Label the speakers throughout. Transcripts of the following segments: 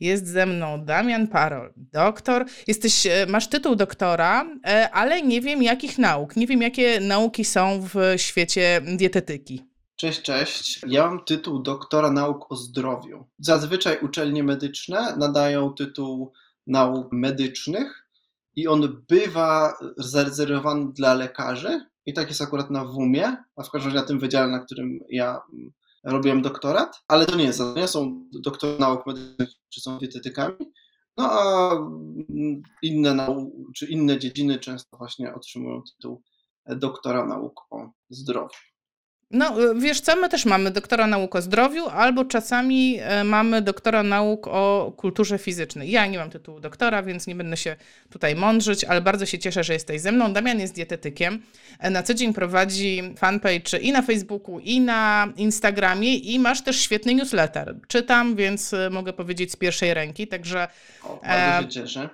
Speaker 1: Jest ze mną Damian Parol, doktor. Jesteś, e, masz tytuł doktora, e, ale nie wiem jakich nauk. Nie wiem jakie nauki są w świecie dietetyki.
Speaker 2: Cześć, cześć. Ja mam tytuł doktora nauk o zdrowiu. Zazwyczaj uczelnie medyczne nadają tytuł nauk medycznych i on bywa zarezerwowany dla lekarzy. I tak jest akurat na WUMie, a w każdym razie na tym wydziale, na którym ja robiłem doktorat, ale to nie jest zadanie, są doktorzy nauk medycznych, czy są dietetykami, no a inne nau, czy inne dziedziny często właśnie otrzymują tytuł doktora nauk o zdrowiu.
Speaker 1: No, y, wiesz co, my też mamy doktora nauk o zdrowiu, albo czasami e, mamy doktora nauk o kulturze fizycznej. Ja nie mam tytułu doktora, więc nie będę się tutaj mądrzyć, ale bardzo się cieszę, że jesteś ze mną. Damian jest dietetykiem. E, na co dzień prowadzi fanpage i na Facebooku, i na Instagramie, i masz też świetny newsletter. Czytam, więc e, mogę powiedzieć z pierwszej ręki, także...
Speaker 2: O, bardzo się cieszę.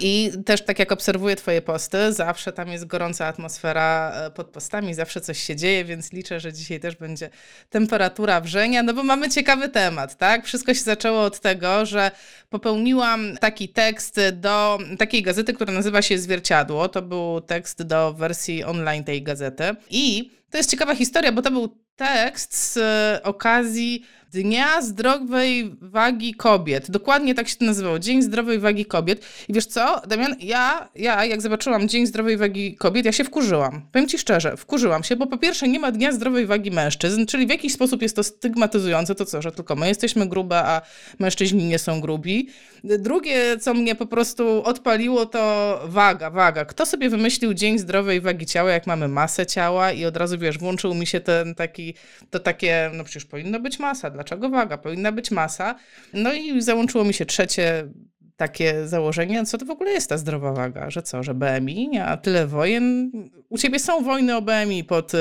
Speaker 1: I też tak jak obserwuję Twoje posty, zawsze tam jest gorąca atmosfera e, pod postami, zawsze coś się dzieje, więc liczę, że dzisiaj też będzie temperatura wrzenia, no bo mamy ciekawy temat, tak? Wszystko się zaczęło od tego, że popełniłam taki tekst do takiej gazety, która nazywa się Zwierciadło. To był tekst do wersji online tej gazety. I to jest ciekawa historia, bo to był tekst z okazji Dnia Zdrowej Wagi Kobiet. Dokładnie tak się to nazywało. Dzień Zdrowej Wagi Kobiet. I wiesz co, Damian, ja, ja jak zobaczyłam Dzień Zdrowej Wagi Kobiet, ja się wkurzyłam. Powiem ci szczerze, wkurzyłam się, bo po pierwsze nie ma Dnia Zdrowej Wagi Mężczyzn, czyli w jakiś sposób jest to stygmatyzujące, to co, że tylko my jesteśmy grube, a mężczyźni nie są grubi. Drugie, co mnie po prostu odpaliło, to waga, waga. Kto sobie wymyślił Dzień Zdrowej Wagi Ciała, jak mamy masę ciała i od razu, wiesz, włączył mi się ten taki, to takie, no przecież powinno być masa, dla dlaczego waga? Powinna być masa. No i załączyło mi się trzecie takie założenie, co to w ogóle jest ta zdrowa waga, że co, że BMI, a tyle wojen. U ciebie są wojny o BMI pod,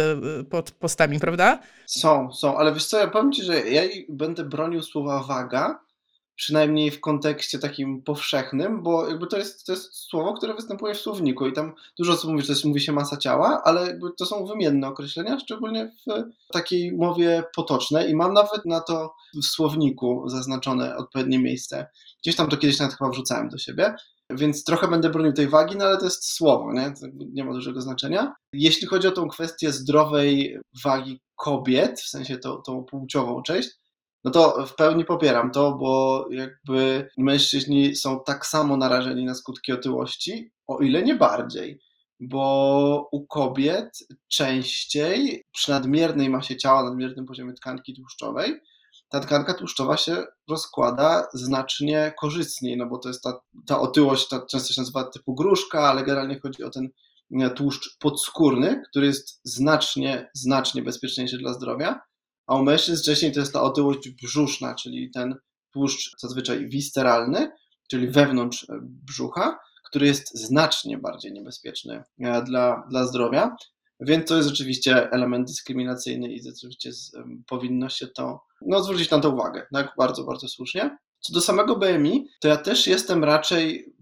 Speaker 1: pod postami, prawda?
Speaker 2: Są, są, ale wiesz co, ja powiem ci, że ja będę bronił słowa waga, przynajmniej w kontekście takim powszechnym, bo jakby to jest, to jest słowo, które występuje w słowniku i tam dużo osób mówi, jest, mówi się masa ciała, ale jakby to są wymienne określenia, szczególnie w takiej mowie potocznej i mam nawet na to w słowniku zaznaczone odpowiednie miejsce. Gdzieś tam to kiedyś nawet chyba wrzucałem do siebie, więc trochę będę bronił tej wagi, no ale to jest słowo, nie? Nie ma dużego znaczenia. Jeśli chodzi o tą kwestię zdrowej wagi kobiet, w sensie tą, tą płciową część, no to w pełni popieram to, bo jakby mężczyźni są tak samo narażeni na skutki otyłości, o ile nie bardziej. Bo u kobiet częściej przy nadmiernej masie ciała, nadmiernym poziomie tkanki tłuszczowej, ta tkanka tłuszczowa się rozkłada znacznie korzystniej, no bo to jest ta, ta otyłość, ta często się nazywa typu gruszka, ale generalnie chodzi o ten e, tłuszcz podskórny, który jest znacznie, znacznie bezpieczniejszy dla zdrowia a u mężczyzn wcześniej to jest ta otyłość brzuszna, czyli ten tłuszcz zazwyczaj wisteralny, czyli wewnątrz e, brzucha, który jest znacznie bardziej niebezpieczny e, dla, dla zdrowia. Więc to jest rzeczywiście element dyskryminacyjny i rzeczywiście powinno się to no, zwrócić na to uwagę. Tak, bardzo, bardzo słusznie. Co do samego BMI, to ja też jestem raczej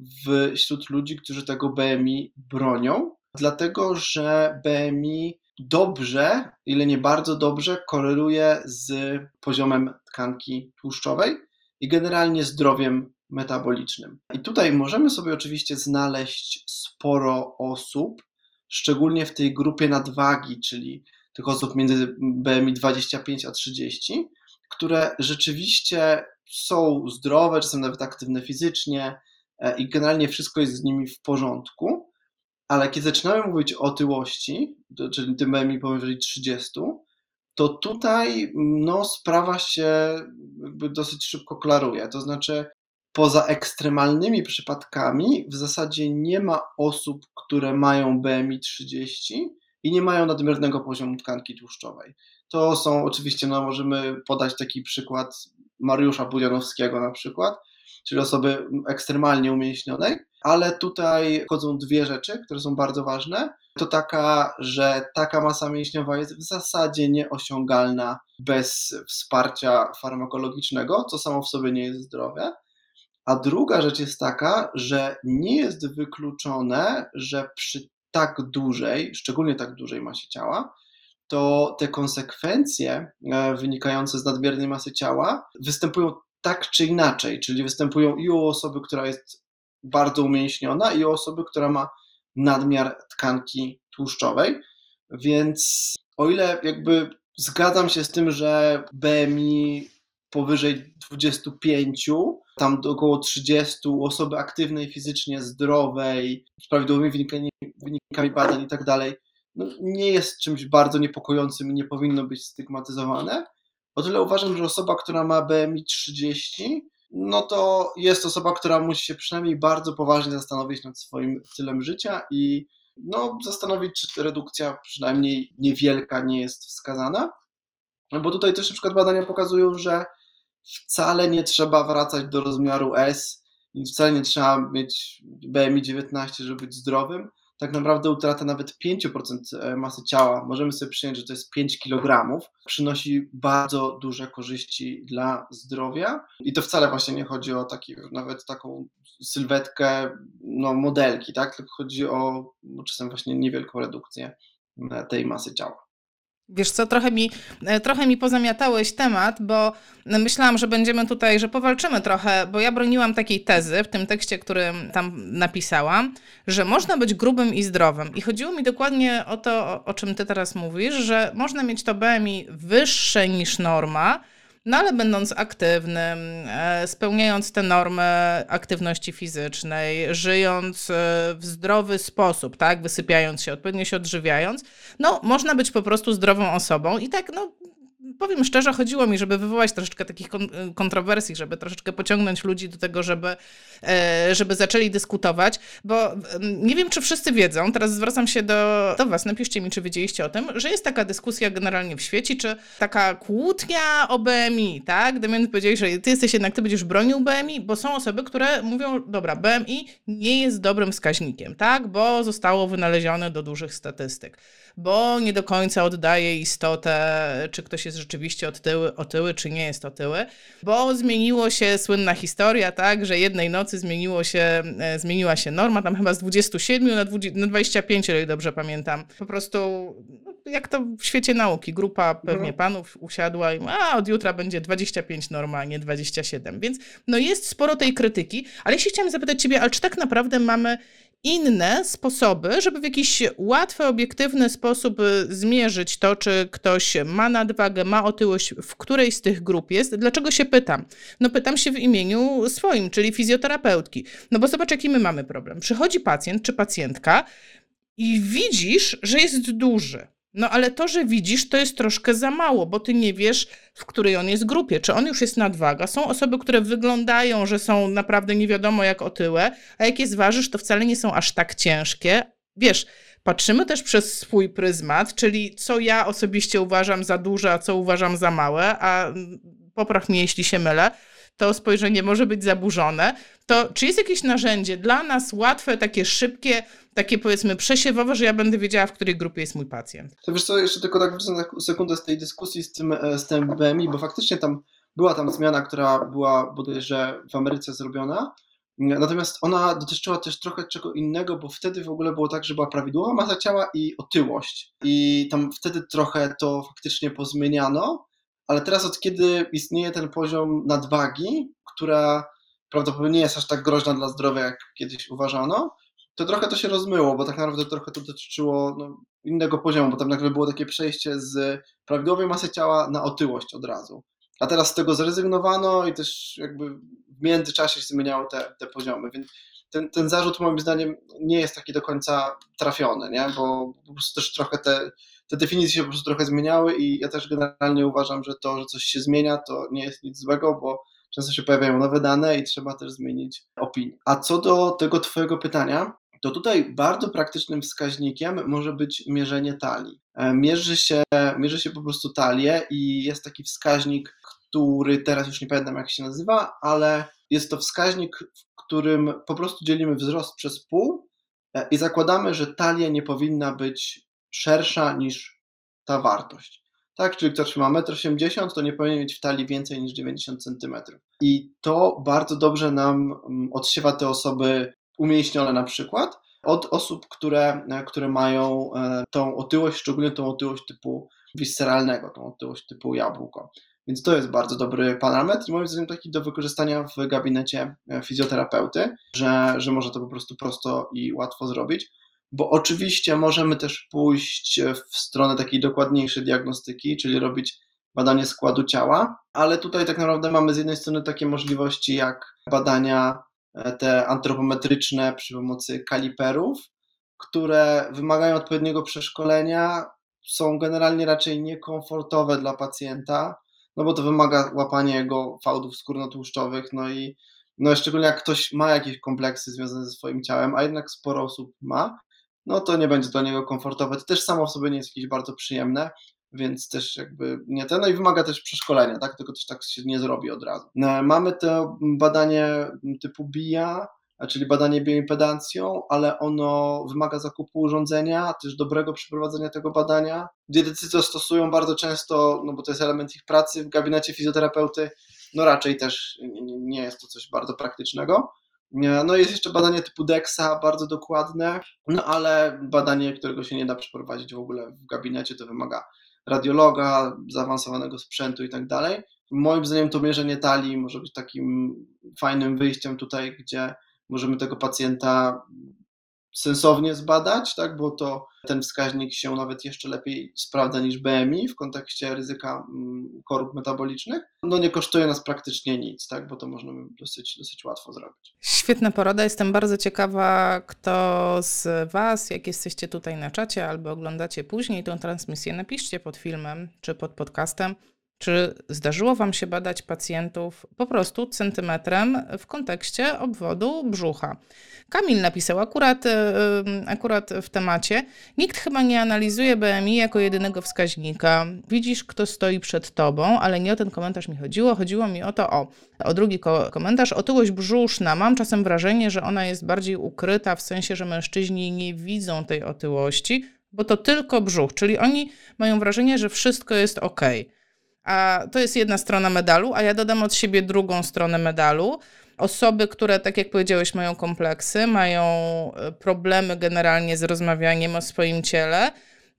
Speaker 2: wśród ludzi, którzy tego BMI bronią, dlatego że BMI dobrze, ile nie bardzo dobrze, koreluje z poziomem tkanki tłuszczowej i generalnie zdrowiem metabolicznym. I tutaj możemy sobie oczywiście znaleźć sporo osób, szczególnie w tej grupie nadwagi, czyli tych osób między BMI 25 a 30, które rzeczywiście są zdrowe, czasem nawet aktywne fizycznie e, i generalnie wszystko jest z nimi w porządku, ale kiedy zaczynamy mówić o otyłości, czyli tym BMI powyżej 30, to tutaj no, sprawa się dosyć szybko klaruje. To znaczy, poza ekstremalnymi przypadkami, w zasadzie nie ma osób, które mają BMI 30 i nie mają nadmiernego poziomu tkanki tłuszczowej. To są oczywiście, no, możemy podać taki przykład Mariusza Budianowskiego na przykład, czyli osoby ekstremalnie umięśnionej, ale tutaj wchodzą dwie rzeczy, które są bardzo ważne. To taka, że taka masa mięśniowa jest w zasadzie nieosiągalna bez wsparcia farmakologicznego, co samo w sobie nie jest zdrowe. A druga rzecz jest taka, że nie jest wykluczone, że przy tak dużej, szczególnie tak dużej masie ciała, to te konsekwencje e, wynikające z nadmiernej masy ciała występują tak czy inaczej, czyli występują i u osoby, która jest bardzo umięśniona, i u osoby, która ma nadmiar tkanki tłuszczowej. Więc o ile jakby zgadzam się z tym, że BMI powyżej 25, tam do około 30 osoby aktywnej fizycznie, zdrowej, z prawidłowymi wynikami, wynikami badań i tak dalej, no nie jest czymś bardzo niepokojącym i nie powinno być stygmatyzowane. O tyle uważam, że osoba, która ma BMI 30, no to jest osoba, która musi się przynajmniej bardzo poważnie zastanowić nad swoim stylem życia i no, zastanowić, czy redukcja przynajmniej niewielka nie jest wskazana. Bo tutaj też na przykład badania pokazują, że wcale nie trzeba wracać do rozmiaru S i wcale nie trzeba mieć BMI 19, żeby być zdrowym. Tak naprawdę utrata nawet 5% e, masy ciała, możemy sobie przyjąć, że to jest 5 kg, przynosi bardzo duże korzyści dla zdrowia. I to wcale właśnie nie chodzi o taki, nawet taką sylwetkę no, modelki, tak? tylko chodzi o no, czasem właśnie niewielką redukcję e, tej masy ciała.
Speaker 1: Wiesz co, trochę mi, e, trochę mi pozamiatałeś temat, bo myślałam, że będziemy tutaj, że powalczymy trochę, bo ja broniłam takiej tezy w tym tekście, który tam napisałam, że można być grubym i zdrowym. I chodziło mi dokładnie o to, o, czym ty teraz mówisz, że można mieć to BMI wyższe niż norma, no ale będąc aktywnym, e, spełniając te normy aktywności fizycznej, żyjąc e, w zdrowy sposób, tak, wysypiając się, odpowiednio się odżywiając, no można być po prostu zdrową osobą i tak, no powiem szczerze, chodziło mi, żeby wywołać troszeczkę takich kontrowersji, żeby troszeczkę pociągnąć ludzi do tego, żeby, e, żeby zaczęli dyskutować, bo nie wiem, czy wszyscy wiedzą, teraz zwracam się do, do was, napiszcie mi, czy wiedzieliście o tym, że jest taka dyskusja generalnie w świecie, czy taka kłótnia o BMI, tak? Damian powiedziałeś, że ty jesteś jednak, ty będziesz bronił BMI, bo są osoby, które mówią, dobra, BMI nie jest dobrym wskaźnikiem, tak? Bo zostało wynalezione do dużych statystyk bo nie do końca oddaje istotę, czy ktoś jest rzeczywiście otyły, otyły czy nie jest otyły, bo zmieniło się słynna historia, tak, że jednej nocy zmieniło się, e, zmieniła się norma, tam chyba z 27 na, 20, na 25, jeżeli dobrze pamiętam. Po prostu, jak to w świecie nauki, grupa pewnie no. panów usiadła i a od jutra będzie 25 norma, a nie 27. Więc no jest sporo tej krytyki, ale ja się chciałam zapytać ciebie, ale czy tak naprawdę mamy inne sposoby, żeby w jakiś łatwy, obiektywny sposób y, zmierzyć to, czy ktoś ma nadwagę, ma otyłość, w której z tych grup jest. Dlaczego się pytam? No pytam się w imieniu swoim, czyli fizjoterapeutki. No bo zobacz, jaki my mamy problem. Przychodzi pacjent czy pacjentka i widzisz, że jest duży. No ale to, że widzisz, to jest troszkę za mało, bo ty nie wiesz, w której on jest grupie. Czy on już jest nadwaga? Są osoby, które wyglądają, że są naprawdę nie wiadomo jak otyłe, a jak je zważysz, to wcale nie są aż tak ciężkie. Wiesz, patrzymy też przez swój pryzmat, czyli co ja osobiście uważam za duże, a co uważam za małe, a popraw mnie, jeśli się mylę, to spojrzenie może być zaburzone. To czy jest jakieś narzędzie dla nas łatwe, takie szybkie, takie powiedzmy przesiewowe, że ja będę wiedziała, w której grupie jest mój pacjent.
Speaker 2: To wiesz co, jeszcze tylko tak wrócę na sekundę z tej dyskusji z tym, e, z tym BMI, bo faktycznie tam była tam zmiana, która była bodajże w Ameryce zrobiona, natomiast ona dotyczyła też trochę czego innego, bo wtedy w ogóle było tak, że była prawidłowa masa ciała i otyłość i tam wtedy trochę to faktycznie pozmieniano, ale teraz od kiedy istnieje ten poziom nadwagi, która prawdopodobnie nie jest aż tak groźna dla zdrowia, jak kiedyś uważano, to trochę to się rozmyło, bo tak naprawdę trochę to dotyczyło no, innego poziomu, bo tam nagle było takie przejście z prawidłowej masy ciała na otyłość od razu. A teraz z tego zrezygnowano i też jakby w międzyczasie się zmieniały te, te poziomy, więc ten, ten zarzut moim zdaniem nie jest taki do końca trafiony, nie? bo po prostu też trochę te, te definicje się po prostu trochę zmieniały i ja też generalnie uważam, że to, że coś się zmienia, to nie jest nic złego, bo często się pojawiają nowe dane i trzeba też zmienić opinię. A co do tego Twojego pytania, to tutaj bardzo praktycznym wskaźnikiem może być mierzenie talii. E, mierzy się, mierzy się po prostu talię i jest taki wskaźnik, który teraz już nie pamiętam jak się nazywa, ale jest to wskaźnik, w którym po prostu dzielimy wzrost przez pół e, i zakładamy, że talia nie powinna być szersza niż ta wartość. Tak, czyli ktoś ma 1,80 m, to nie powinien mieć w talii więcej niż 90 cm. I to bardzo dobrze nam mm, odsiewa te osoby umięśnione na przykład od osób, które, które mają e, tą otyłość, szczególnie tą otyłość typu visceralnego, tą otyłość typu jabłko. Więc to jest bardzo dobry parametr i moim zdaniem taki do wykorzystania w gabinecie e, fizjoterapeuty, że, że może to po prostu prosto i łatwo zrobić. Bo oczywiście możemy też pójść w stronę takiej dokładniejszej diagnostyki, czyli robić badanie składu ciała, ale tutaj tak naprawdę mamy z jednej strony takie możliwości jak badania e, te antropometryczne przy pomocy kaliperów, które wymagają odpowiedniego przeszkolenia, są generalnie raczej niekomfortowe dla pacjenta, no bo to wymaga łapania jego fałdów skórnotłuszczowych, no i no szczególnie jak ktoś ma jakieś kompleksy związane ze swoim ciałem, a jednak sporo osób ma, no to nie będzie dla niego komfortowe. To też samo w sobie nie jest jakieś bardzo przyjemne, więc też jakby nie to, no i wymaga też przeszkolenia, tak, tylko też tak się nie zrobi od razu. No, mamy to badanie typu BIA, czyli badanie bioimpedancją, ale ono wymaga zakupu urządzenia, też dobrego przeprowadzenia tego badania. Dietetycy to stosują bardzo często, no bo to jest element ich pracy w gabinecie fizjoterapeuty, no raczej też nie jest to coś bardzo praktycznego. No jest jeszcze badanie typu DEXA, bardzo dokładne, no ale badanie, którego się nie da przeprowadzić w ogóle w gabinecie, to wymaga radiologa, zaawansowanego sprzętu i tak dalej. Moim zdaniem to mierzenie talii może być takim fajnym wyjściem tutaj, gdzie możemy tego pacjenta sensownie zbadać, tak, bo to ten wskaźnik się nawet jeszcze lepiej sprawdza niż BMI w kontekście ryzyka mm, chorób metabolicznych. No nie kosztuje nas praktycznie nic, tak, bo to można dosyć, dosyć łatwo zrobić.
Speaker 1: Świetna porada. Jestem bardzo ciekawa, kto z Was, jak jesteście tutaj na czacie albo oglądacie później tę transmisję, napiszcie pod filmem czy pod podcastem, czy zdarzyło Wam się badać pacjentów po prostu centymetrem w kontekście obwodu brzucha? Kamil napisał akurat, e, akurat w temacie. Nikt chyba nie analizuje BMI jako jedynego wskaźnika. Widzisz, kto stoi przed tobą, ale nie o ten komentarz mi chodziło. Chodziło mi o to, o, o drugi ko komentarz. Otyłość brzuszna. Mam czasem wrażenie, że ona jest bardziej ukryta, w sensie, że mężczyźni nie widzą tej otyłości, bo to tylko brzuch, czyli oni mają wrażenie, że wszystko jest ok. A to jest jedna strona medalu, a ja dodam od siebie drugą stronę medalu. Osoby, które, tak jak powiedziałeś, mają kompleksy, mają e, problemy generalnie z rozmawianiem o swoim ciele,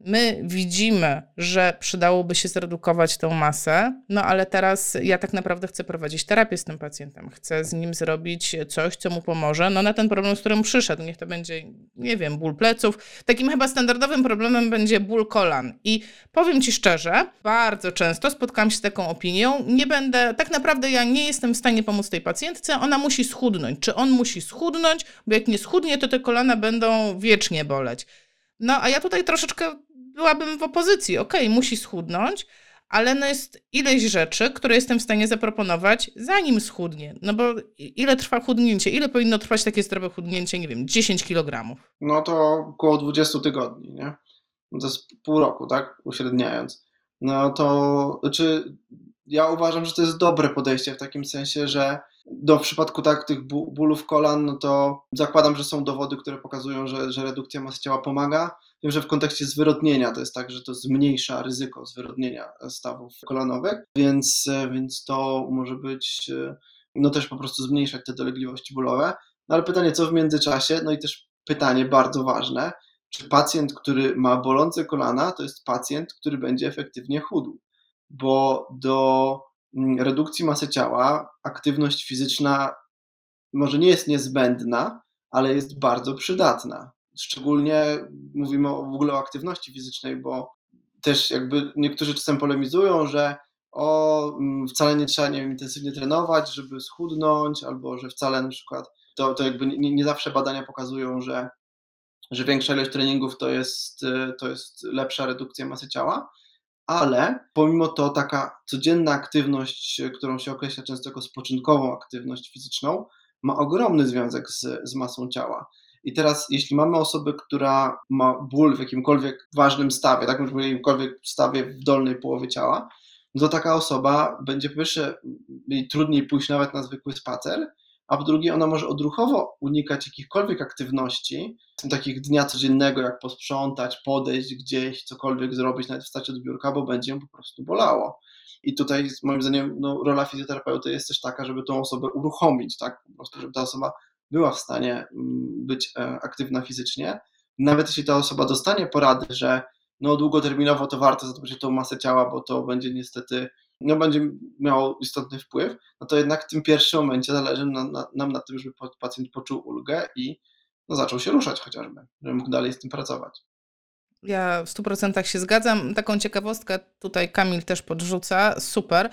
Speaker 1: my widzimy, że przydałoby się zredukować tą masę, no ale teraz ja tak naprawdę chcę prowadzić terapię z tym pacjentem. Chcę z nim zrobić coś, co mu pomoże, no na ten problem, z którym przyszedł. Niech to będzie, nie wiem, ból pleców. Takim chyba standardowym problemem będzie ból kolan. I powiem Ci szczerze, bardzo często spotkam się z taką opinią, nie będę, tak naprawdę ja nie jestem w stanie pomóc tej pacjentce, ona musi schudnąć. Czy on musi schudnąć, bo jak nie schudnie, to te kolana będą wiecznie boleć. No, a ja tutaj troszeczkę byłabym w opozycji. Okej, okay, musi schudnąć, ale no jest ileś rzeczy, które jestem w stanie zaproponować, zanim schudnie. No bo ile trwa chudnięcie? Ile powinno trwać takie zdrowe chudnięcie? Nie wiem, 10 kg.
Speaker 2: No to około 20 tygodni, nie? To jest pół roku, tak? Uśredniając. No to, znaczy, ja uważam, że to jest dobre podejście w takim sensie, że do w przypadku tak tych bólów kolan, no to zakładam, że są dowody, które pokazują, że, że redukcja masy ciała pomaga. Wiem, że w kontekście zwyrodnienia to jest tak, że to zmniejsza ryzyko zwyrodnienia stawów kolanowych, więc, więc to może być, no też po prostu zmniejszać te dolegliwości bólowe. No ale pytanie, co w międzyczasie? No i też pytanie bardzo ważne, czy pacjent, który ma bolące kolana, to jest pacjent, który będzie efektywnie chudł? Bo do mm, redukcji masy ciała aktywność fizyczna może nie jest niezbędna, ale jest bardzo przydatna. Szczególnie mówimy w ogóle o aktywności fizycznej, bo też jakby niektórzy czasem polemizują, że o, mm, wcale nie trzeba nie wiem, intensywnie trenować, żeby schudnąć, albo że wcale na przykład to, to jakby nie, nie zawsze badania pokazują, że, że większa ilość treningów to jest, to jest lepsza redukcja masy ciała, ale pomimo to taka codzienna aktywność, którą się określa często jako spoczynkową aktywność fizyczną, ma ogromny związek z, z masą ciała. I teraz, jeśli mamy osobę, która ma ból w jakimkolwiek ważnym stawie, tak, w jakimkolwiek stawie w dolnej połowie ciała, no to taka osoba będzie po pierwsze trudniej pójść nawet na zwykły spacer, a po drugie ona może odruchowo unikać jakichkolwiek aktywności, takich dnia codziennego, jak posprzątać, podejść gdzieś, cokolwiek zrobić, nawet wstać od biurka, bo będzie ją po prostu bolało. I tutaj moim zdaniem no, rola fizjoterapeuty jest też taka, żeby tą osobę uruchomić, tak, po prostu, żeby ta osoba była w stanie mm, być e, aktywna fizycznie. Nawet jeśli ta osoba dostanie porady, że no długoterminowo to warto zadbać o tą masę ciała, bo to będzie niestety no będzie miało istotny wpływ, no to jednak w tym pierwszym momencie zależy nam na, nam na tym, żeby pacjent poczuł ulgę i no, zaczął się ruszać chociażby, żeby mógł dalej z tym pracować.
Speaker 1: Ja w 100% się zgadzam. Taką ciekawostkę tutaj Kamil też podrzuca. Super.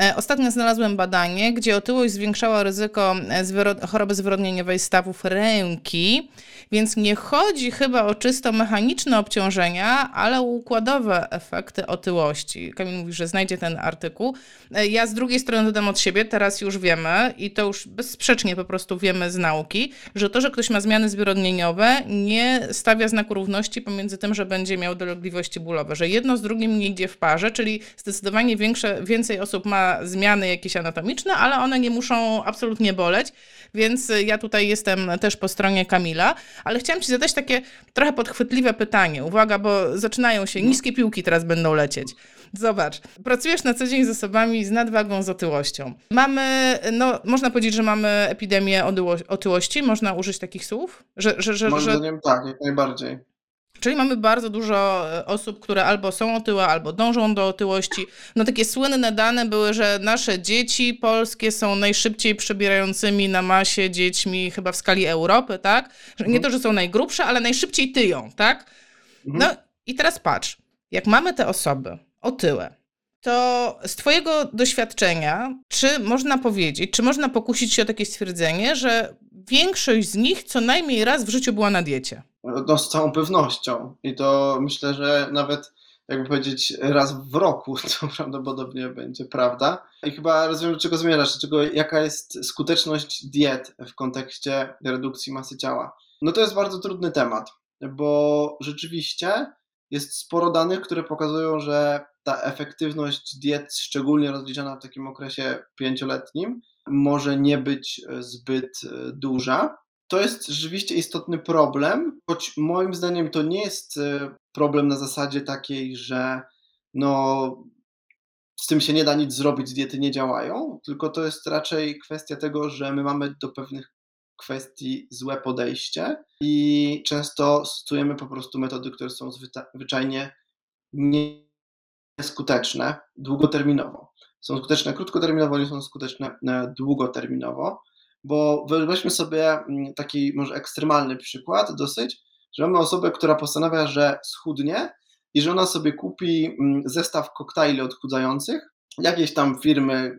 Speaker 1: E, ostatnio znalazłem badanie, gdzie otyłość zwiększała ryzyko e, choroby zwyrodnieniowej stawów ręki, więc nie chodzi chyba o czysto mechaniczne obciążenia, ale układowe efekty otyłości. Kamil mówi, że znajdzie ten artykuł. E, ja z drugiej strony dodam od siebie, teraz już wiemy i to już bezsprzecznie po prostu wiemy z nauki, że to, że ktoś ma zmiany zwyrodnieniowe nie stawia znaku równości pomiędzy tym, że będzie miał dolegliwości bólowe, że jedno z drugim nie idzie w parze, czyli zdecydowanie większe, więcej osób ma zmiany jakieś anatomiczne, ale one nie muszą absolutnie boleć, więc ja tutaj jestem też po stronie Kamila, ale chciałam Ci zadać takie trochę podchwytliwe pytanie. Uwaga, bo zaczynają się, niskie piłki teraz będą lecieć. Zobacz, pracujesz na co dzień z osobami z nadwagą, z otyłością. Mamy, no można powiedzieć, że mamy epidemię otyłości, można użyć takich słów?
Speaker 2: Że, że, że, Moim że... zdaniem tak, jak najbardziej.
Speaker 1: Czyli mamy bardzo dużo e, osób, które albo są otyłe, albo dążą do otyłości. No takie słynne dane były, że nasze dzieci polskie są najszybciej przebierającymi na masie dziećmi chyba w skali Europy, tak? Mhm. Nie to, że są najgrubsze, ale najszybciej tyją, tak? Mhm. No i teraz patrz, jak mamy te osoby otyłe, to z Twojego doświadczenia, czy można powiedzieć, czy można pokusić się o takie stwierdzenie, że większość z nich co najmniej raz w życiu była na diecie?
Speaker 2: No, z całą pewnością. I to myślę, że nawet jakby powiedzieć raz w roku, to prawdopodobnie będzie prawda. I chyba rozumiem, do czego zmierzasz, do czego, jaka jest skuteczność diet w kontekście redukcji masy ciała. No to jest bardzo trudny temat, bo rzeczywiście jest sporo danych, które pokazują, że ta efektywność diet, szczególnie rozliczana w takim okresie pięcioletnim, może nie być zbyt duża to jest rzeczywiście istotny problem, choć moim zdaniem to nie jest e, problem na zasadzie takiej, że no z tym się nie da nic zrobić, diety nie działają, tylko to jest raczej kwestia tego, że my mamy do pewnych kwestii złe podejście i często stosujemy po prostu metody, które są zwyczajnie nieskuteczne długoterminowo. Są skuteczne krótkoterminowo, nie są skuteczne e, długoterminowo. Bo weźmy sobie mm, taki może ekstremalny przykład dosyć, że mamy osobę, która postanawia, że schudnie i że ona sobie kupi mm, zestaw koktajli odchudzających jakiejś tam firmy,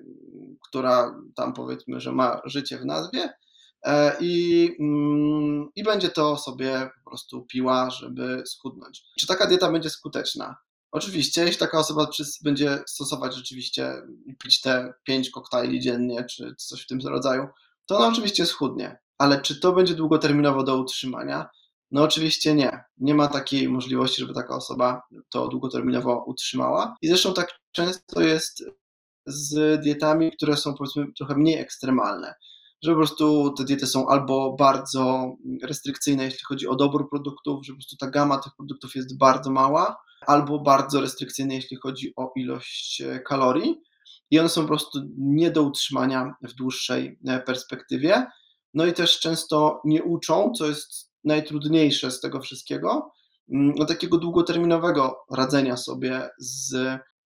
Speaker 2: która tam powiedzmy, że ma życie w nazwie e, i, mm, i będzie to sobie po prostu piła, żeby schudnąć. Czy taka dieta będzie skuteczna? Oczywiście, jeśli taka osoba będzie stosować rzeczywiście, pić te pięć koktajli dziennie, czy coś w tym rodzaju, to ona oczywiście schudnie. Ale czy to będzie długoterminowo do utrzymania? No oczywiście nie. Nie ma takiej możliwości, żeby taka osoba to długoterminowo utrzymała. I zresztą tak często jest z dietami, które są powiedzmy trochę mniej ekstremalne. Że po prostu te diety są albo bardzo restrykcyjne, jeśli chodzi o dobór produktów, że po prostu ta gama tych produktów jest bardzo mała, albo bardzo restrykcyjne, jeśli chodzi o ilość kalorii i one są po prostu nie do utrzymania w dłuższej e, perspektywie. No i też często nie uczą, co jest najtrudniejsze z tego wszystkiego, mm, no takiego długoterminowego radzenia sobie z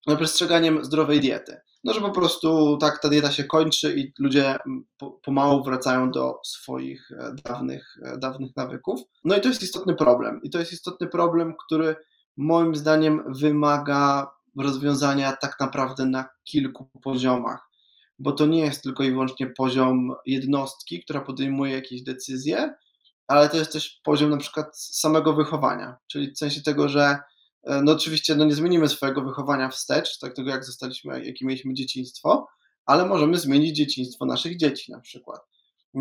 Speaker 2: no, przestrzeganiem zdrowej diety. No, że po prostu tak ta dieta się kończy i ludzie mm, pomału wracają do swoich e, dawnych, e, dawnych nawyków. No i to jest istotny problem. I to jest istotny problem, który moim zdaniem wymaga rozwiązania tak naprawdę na kilku poziomach, bo to nie jest tylko i wyłącznie poziom jednostki, która podejmuje jakieś decyzje, ale to jest też poziom na przykład samego wychowania, czyli w sensie tego, że e, no oczywiście no nie zmienimy swojego wychowania wstecz, tak tego jak zostaliśmy, jakie mieliśmy dzieciństwo, ale możemy zmienić dzieciństwo naszych dzieci na przykład.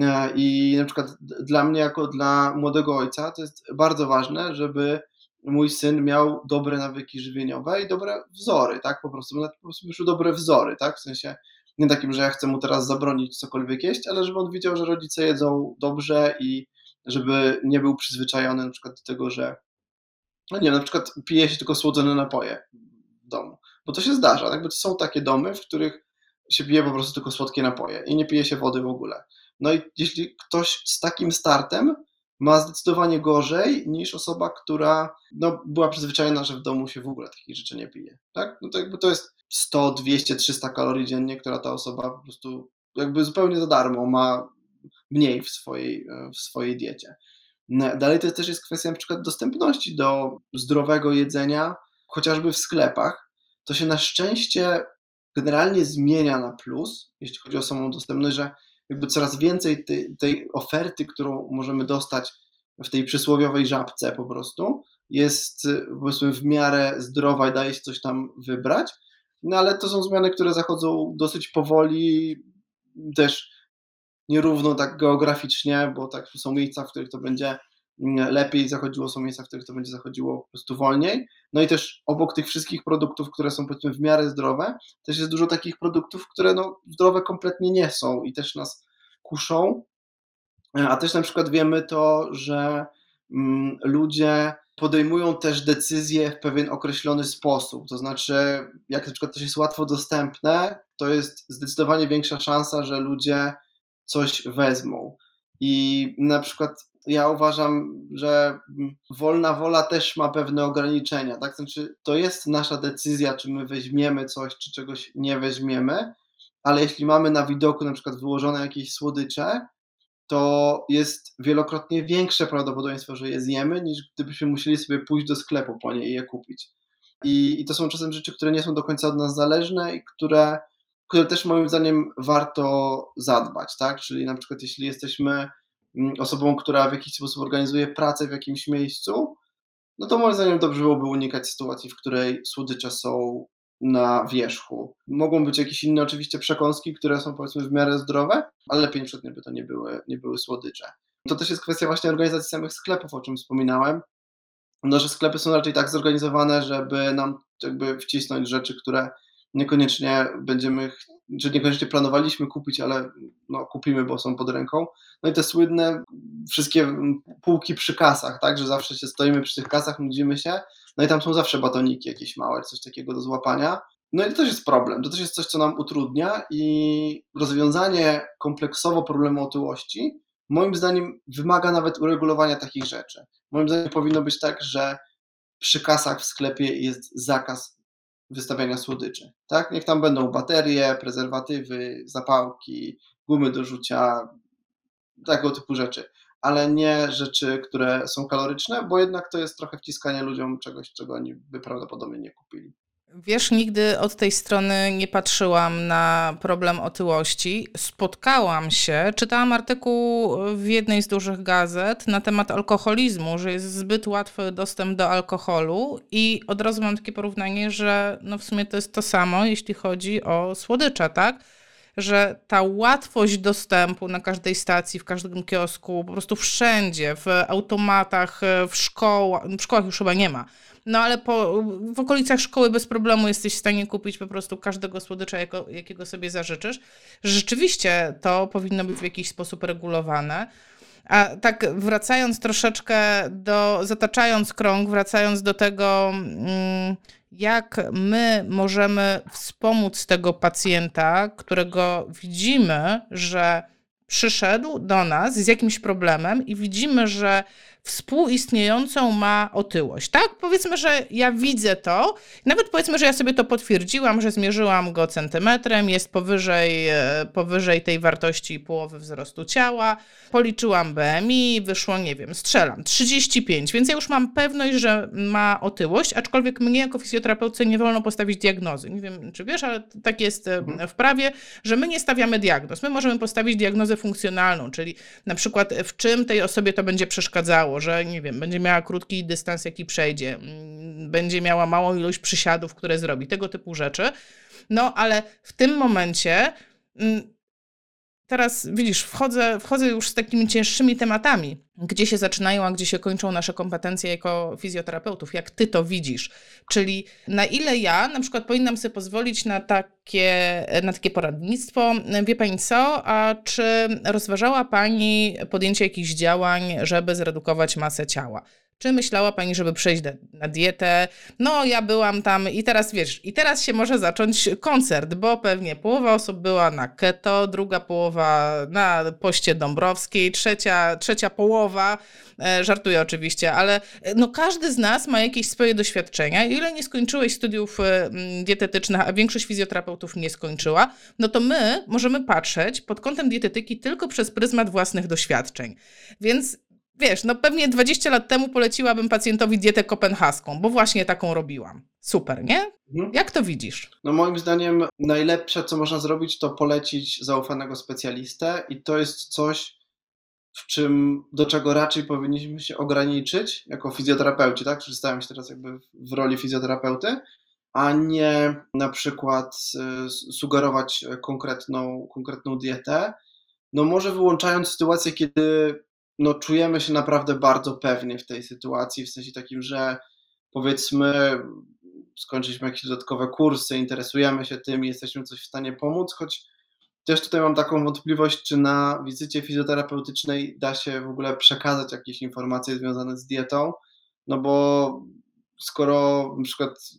Speaker 2: E, I na przykład dla mnie, jako dla młodego ojca, to jest bardzo ważne, żeby mój syn miał dobre nawyki żywieniowe i dobre wzory, tak, po prostu, po prostu wyszły dobre wzory, tak, w sensie nie takim, że ja chcę mu teraz zabronić cokolwiek jeść, ale żeby on widział, że rodzice jedzą dobrze i żeby nie był przyzwyczajony na przykład do tego, że no nie, na przykład pije się tylko słodzone napoje w domu, bo to się zdarza, tak, bo to są takie domy, w których się pije po prostu tylko słodkie napoje i nie pije się wody w ogóle. No i jeśli ktoś z takim startem ma zdecydowanie gorzej niż osoba, która no, była przyzwyczajona, że w domu się w ogóle takich rzeczy nie pije. Tak? No to jakby to jest 100, 200, 300 kalorii dziennie, która ta osoba po prostu jakby zupełnie za darmo ma mniej w swojej, w swojej diecie. No, dalej to też jest kwestia na przykład dostępności do zdrowego jedzenia, chociażby w sklepach. To się na szczęście generalnie zmienia na plus, jeśli chodzi o samą dostępność, że jakby coraz więcej tej, tej oferty, którą możemy dostać w tej przysłowiowej żabce po prostu, jest powiedzmy w miarę zdrowa i daje się coś tam wybrać, no ale to są zmiany, które zachodzą dosyć powoli, też nierówno tak geograficznie, bo tak są miejsca, w których to będzie lepiej zachodziło, są miejsca, w których to będzie zachodziło po prostu wolniej. No i też obok tych wszystkich produktów, które są powiedzmy w miarę zdrowe, też jest dużo takich produktów, które no, zdrowe kompletnie nie są i też nas kuszą. A też na przykład wiemy to, że mm, ludzie podejmują też decyzje w pewien określony sposób. To znaczy, jak na przykład coś jest łatwo dostępne, to jest zdecydowanie większa szansa, że ludzie coś wezmą. I na przykład ja uważam, że wolna wola też ma pewne ograniczenia. Tak? Znaczy, to jest nasza decyzja, czy my weźmiemy coś, czy czegoś nie weźmiemy, ale jeśli mamy na widoku na przykład wyłożone jakieś słodycze, to jest wielokrotnie większe prawdopodobieństwo, że je zjemy, niż gdybyśmy musieli sobie pójść do sklepu po nie i je kupić. I, I to są czasem rzeczy, które nie są do końca od nas zależne i które które też moim zdaniem warto zadbać, tak? Czyli na przykład jeśli jesteśmy osobą, która w jakiś sposób organizuje pracę w jakimś miejscu, no to moim zdaniem dobrze byłoby unikać sytuacji, w której słodycze są na wierzchu. Mogą być jakieś inne oczywiście przekąski, które są powiedzmy w miarę zdrowe, ale lepiej niestety by to nie były, nie były słodycze. To też jest kwestia właśnie organizacji samych sklepów, o czym wspominałem. No, że sklepy są raczej tak zorganizowane, żeby nam jakby wcisnąć rzeczy, które niekoniecznie będziemy, czy niekoniecznie planowaliśmy kupić, ale no, kupimy, bo są pod ręką. No i te słynne wszystkie półki przy kasach, tak, że zawsze się stoimy przy tych kasach, nudzimy się, no i tam są zawsze batoniki jakieś małe, coś takiego do złapania. No i to też jest problem, to też jest coś, co nam utrudnia i rozwiązanie kompleksowo problemu otyłości moim zdaniem wymaga nawet uregulowania takich rzeczy. Moim zdaniem powinno być tak, że przy kasach w sklepie jest zakaz wystawiania słodyczy. Tak? Niech tam będą baterie, prezerwatywy, zapałki, gumy do rzucia, tego typu rzeczy, ale nie rzeczy, które są kaloryczne, bo jednak to jest trochę wciskanie ludziom czegoś, czego oni by prawdopodobnie nie kupili.
Speaker 1: Wiesz, nigdy od tej strony nie patrzyłam na problem otyłości. Spotkałam się, czytałam artykuł w jednej z dużych gazet na temat alkoholizmu, że jest zbyt łatwy dostęp do alkoholu i od razu mam takie porównanie, że no w sumie to jest to samo, jeśli chodzi o słodycze, tak? Że ta łatwość dostępu na każdej stacji, w każdym kiosku, po prostu wszędzie, w automatach, w szkołach, w szkołach już chyba nie ma, no ale po, w okolicach szkoły bez problemu jesteś w stanie kupić po prostu każdego słodycza, jako, jakiego sobie zażyczysz. Rzeczywiście to powinno być w jakiś sposób regulowane. A tak wracając troszeczkę do, zataczając krąg, wracając do tego, mm, jak my możemy wspomóc tego pacjenta, którego widzimy, że przyszedł do nas z jakimś problemem i widzimy, że współistniejącą ma otyłość. Tak? Powiedzmy, że ja widzę to, nawet powiedzmy, że ja sobie to potwierdziłam, że zmierzyłam go centymetrem, jest powyżej, e, powyżej tej wartości połowy wzrostu ciała, policzyłam BMI, wyszło, nie wiem, strzelam, 35, więc ja już mam pewność, że ma otyłość, aczkolwiek mnie jako fizjoterapeutce nie wolno postawić diagnozy. Nie wiem, czy wiesz, ale tak jest e, mhm. w prawie, że my nie stawiamy diagnoz. My możemy postawić diagnozę funkcjonalną, czyli na przykład w czym tej osobie to będzie przeszkadzało, że nie wiem, będzie miała krótki dystans, jaki przejdzie, mm, będzie miała małą ilość przysiadów, które zrobi, tego typu rzeczy. No, ale w tym momencie mm, teraz widzisz, wchodzę, wchodzę już z takimi cięższymi tematami, gdzie się zaczynają, a gdzie się kończą nasze kompetencje jako fizjoterapeutów. Jak ty to widzisz? Czyli na ile ja na przykład powinnam sobie pozwolić na takie, na takie poradnictwo? Wie pani co? A czy rozważała pani podjęcie jakichś działań, żeby zredukować masę ciała? Czy myślała pani, żeby przejść na, dietę? No, ja byłam tam i teraz wiesz, i teraz się może zacząć koncert, bo pewnie połowa osób była na keto, druga połowa na poście Dąbrowskiej, trzecia, trzecia połowa, e, żartuję oczywiście, ale e, no każdy z nas ma jakieś swoje doświadczenia. Ile nie skończyłeś studiów e, dietetycznych, a większość fizjoterapeutów nie skończyła, no to my możemy patrzeć pod kątem dietetyki tylko przez pryzmat własnych doświadczeń. Więc wiesz, no pewnie 20 lat temu poleciłabym pacjentowi dietę kopenhaską, bo właśnie taką robiłam. Super, nie?
Speaker 2: Mhm.
Speaker 1: Jak to widzisz?
Speaker 2: No moim zdaniem najlepsze, co można zrobić, to polecić zaufanego specjalistę i to jest coś, w czym, do czego raczej powinniśmy się ograniczyć jako fizjoterapeuci, tak? Przedstawiam się teraz jakby w roli fizjoterapeuty, a nie na przykład y, sugerować konkretną, konkretną dietę. No może wyłączając sytuację, kiedy no, czujemy się naprawdę bardzo pewnie w tej sytuacji, w sensie takim, że powiedzmy skończyliśmy jakieś dodatkowe kursy, interesujemy się tym jesteśmy coś w stanie pomóc, choć też tutaj mam taką wątpliwość, czy na wizycie fizjoterapeutycznej da się w ogóle przekazać jakieś informacje związane z dietą, no bo skoro na przykład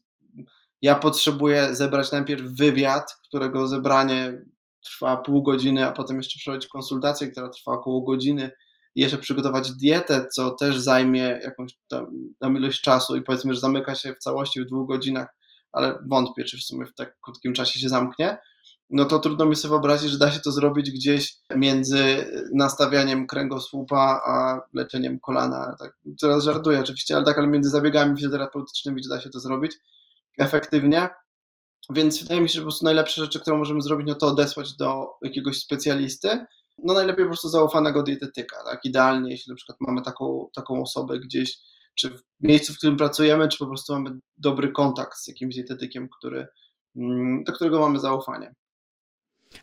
Speaker 2: ja potrzebuję zebrać najpierw wywiad, którego zebranie trwa pół godziny, a potem jeszcze przeprowadzić konsultację, która trwa około godziny, jeszcze przygotować dietę, co też zajmie jakąś tam, tam ilość czasu i powiedzmy, że zamyka się w całości w dwóch godzinach, ale wątpię, czy w sumie w tak krótkim czasie się zamknie, no to trudno mi sobie wyobrazić, że da się to zrobić gdzieś między nastawianiem kręgosłupa a leczeniem kolana. Tak, teraz żartuję oczywiście, ale tak, ale między zabiegami fizjoterapeutycznymi, da się to zrobić efektywnie. Więc wydaje mi się, że po prostu najlepsze rzeczy, które możemy zrobić, no to odesłać do jakiegoś specjalisty, no najlepiej po prostu zaufanego dietetyka, tak? Idealnie, jeśli na przykład mamy taką, taką osobę gdzieś, czy w miejscu, w którym pracujemy, czy po prostu mamy dobry kontakt z jakimś dietetykiem, który, mm, do którego mamy zaufanie.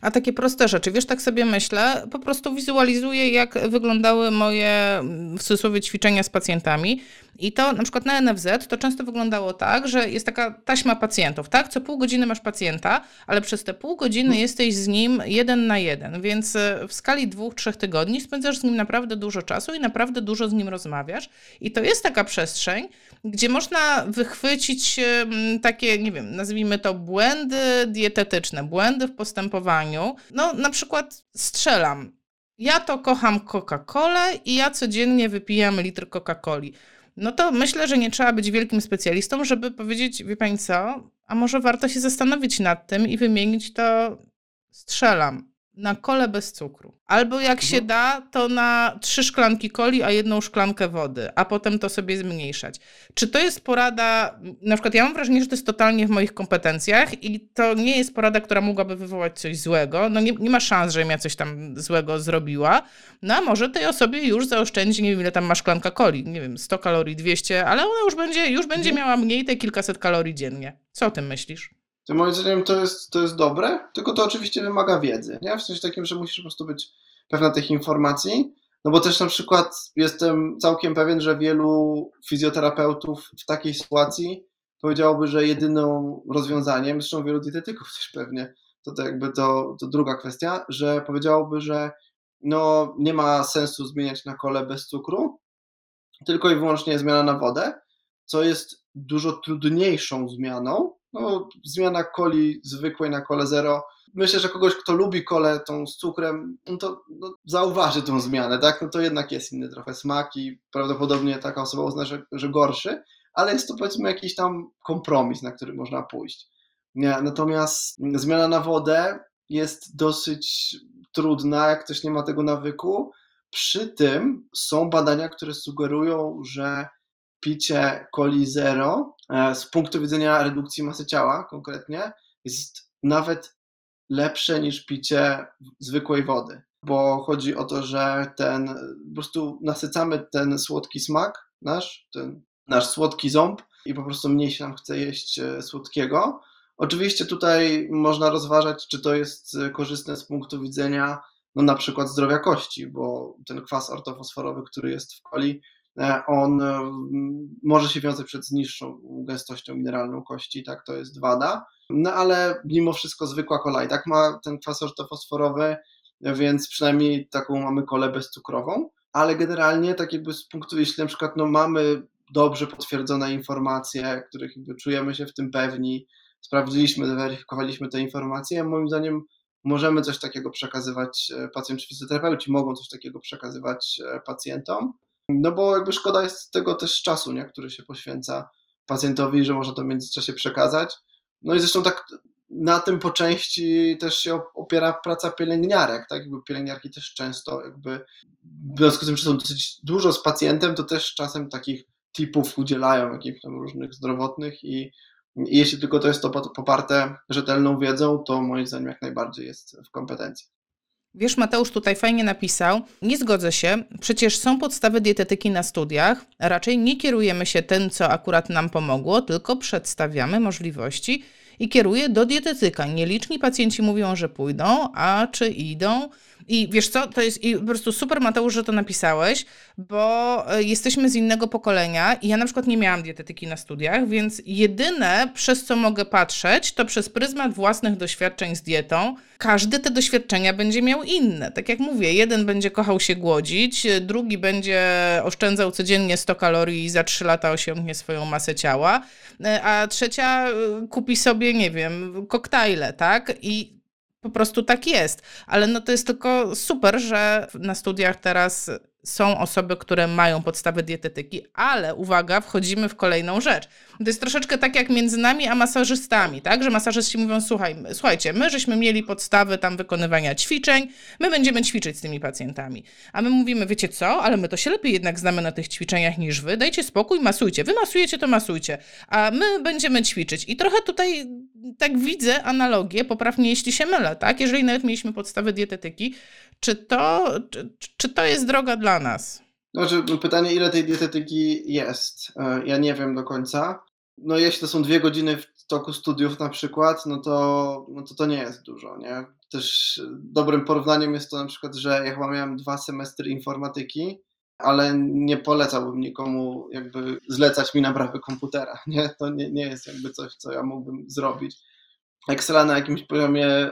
Speaker 1: A takie proste rzeczy, wiesz, tak sobie myślę, po prostu wizualizuję, jak wyglądały moje w cudzysłowie ćwiczenia z pacjentami. I to na przykład na NFZ to często wyglądało tak, że jest taka taśma pacjentów, tak? Co pół godziny masz pacjenta, ale przez te pół godziny hmm. jesteś z nim jeden na jeden, więc e, w skali dwóch, trzech tygodni spędzasz z nim naprawdę dużo czasu i naprawdę dużo z nim rozmawiasz. I to jest taka przestrzeń, gdzie można wychwycić takie, nie wiem, nazwijmy to błędy dietetyczne, błędy w postępowaniu. No, na przykład strzelam. Ja to kocham Coca-Colę i ja codziennie wypijam litr Coca-Coli. No to myślę, że nie trzeba być wielkim specjalistą, żeby powiedzieć, wie pani co, a może warto się zastanowić nad tym i wymienić to strzelam na kole bez cukru. Albo jak się da, to na trzy szklanki coli, a jedną szklankę wody, a potem to sobie zmniejszać. Czy to jest porada, na przykład ja mam wrażenie, że to jest totalnie w moich kompetencjach i to nie jest porada, która mogłaby wywołać coś złego. No nie, nie ma szans, żebym ja coś tam złego zrobiła. No a może tej osobie już zaoszczędzi, nie wiem ile tam ma szklanka coli, nie wiem, 100 kalorii, 200, ale ona już będzie, już będzie mhm. miała mniej te kilkaset kalorii dziennie. Co o tym myślisz?
Speaker 2: To moim zdaniem to jest, to jest dobre, tylko to oczywiście wymaga wiedzy. Nie? W sensie takim, że musisz po prostu być pewna tych informacji. No bo też na przykład jestem całkiem pewien, że wielu fizjoterapeutów w takiej sytuacji powiedziałoby, że jedyną rozwiązaniem, zresztą wielu dietetyków też pewnie, to, to jakby to, to druga kwestia, że powiedziałoby, że no nie ma sensu zmieniać na kole bez cukru, tylko i wyłącznie zmiana na wodę, co jest dużo trudniejszą zmianą, no, zmiana coli zwykłej na kole zero. Myślę, że kogoś, kto lubi kolę tą z cukrem, no to no, zauważy tą zmianę, tak? No to jednak jest inny trochę smak i prawdopodobnie taka osoba uzna, że, że gorszy, ale jest to powiedzmy jakiś tam kompromis, na który można pójść. Nie, natomiast zmiana na wodę jest dosyć trudna, jak ktoś nie ma tego nawyku. Przy tym są badania, które sugerują, że picie coli zero z punktu widzenia redukcji masy ciała konkretnie jest nawet lepsze niż picie zwykłej wody, bo chodzi o to, że ten po prostu nasycamy ten słodki smak nasz, ten nasz słodki ząb i po prostu mniej się nam chce jeść e, słodkiego. Oczywiście tutaj można rozważać, czy to jest e, korzystne z punktu widzenia no na przykład zdrowia kości, bo ten kwas ortofosforowy, który jest w coli, E, on e, może się wiązać przed niższą gęstością mineralną kości, tak, to jest wada, no ale mimo wszystko zwykła kola i tak ma ten kwas ortofosforowy, więc przynajmniej taką mamy kolę bezcukrową. ale generalnie tak jakby z punktu, jeśli na przykład no, mamy dobrze potwierdzone informacje, których jakby czujemy się w tym pewni, sprawdziliśmy, zweryfikowaliśmy te informacje, moim zdaniem możemy coś takiego przekazywać e, pacjentom, czy fizjoterapeuci mogą coś takiego przekazywać e, pacjentom, no bo jakby szkoda jest tego też czasu, nie, który się poświęca pacjentowi, że można to w międzyczasie przekazać. No i zresztą tak na tym po części też się opiera praca pielęgniarek, tak? Jakby pielęgniarki też często jakby w związku z tym, że są dosyć dużo z pacjentem, to też czasem takich tipów udzielają jakichś tam różnych zdrowotnych i, i jeśli tylko to jest to poparte rzetelną wiedzą, to moim zdaniem jak najbardziej jest w kompetencji.
Speaker 1: Wiesz, Mateusz tutaj fajnie napisał. Nie zgodzę się. Przecież są podstawy dietetyki na studiach. Raczej nie kierujemy się tym, co akurat nam pomogło, tylko przedstawiamy możliwości i kieruje do dietetyka. Nieliczni pacjenci mówią, że pójdą, a czy idą? I wiesz co, to jest i po prostu super Mateusz, że to napisałeś, bo e, jesteśmy z innego pokolenia i ja na przykład nie miałam dietetyki na studiach, więc jedyne przez co mogę patrzeć, to przez pryzmat własnych doświadczeń z dietą. Każdy te doświadczenia będzie miał inne. Tak jak mówię, jeden będzie kochał się głodzić, drugi będzie oszczędzał codziennie 100 kalorii i za 3 lata osiągnie swoją masę ciała, e, a trzecia e, kupi sobie, nie wiem, koktajle, tak? I po prostu tak jest. Ale no to jest tylko super, że na studiach teraz są osoby, które mają podstawy dietetyki, ale uwaga, wchodzimy w kolejną rzecz. To jest troszeczkę tak jak między nami a masażystami, tak? Że masażyści mówią, słuchaj, słuchajcie, my żeśmy mieli podstawy tam wykonywania ćwiczeń, my będziemy ćwiczyć z tymi pacjentami. A my mówimy, wiecie co, ale my to się lepiej jednak znamy na tych ćwiczeniach niż wy, dajcie spokój, masujcie. Wy masujecie, to masujcie. A my będziemy ćwiczyć. I trochę tutaj tak widzę analogię, poprawnie jeśli się mylę, tak? Jeżeli nawet mieliśmy podstawy dietetyki, czy to, czy, czy to jest droga dla nas?
Speaker 2: Znaczy, pytanie, ile tej dietetyki jest? E, ja nie wiem do końca. No jeśli to są dwie godziny w toku studiów na przykład, no to, no to to nie jest dużo, nie? Też dobrym porównaniem jest to na przykład, że ja chyba miałem dwa semestry informatyki, ale nie polecałbym nikomu jakby zlecać mi naprawy komputera, nie? To nie, nie jest jakby coś, co ja mógłbym zrobić. Excela na jakimś poziomie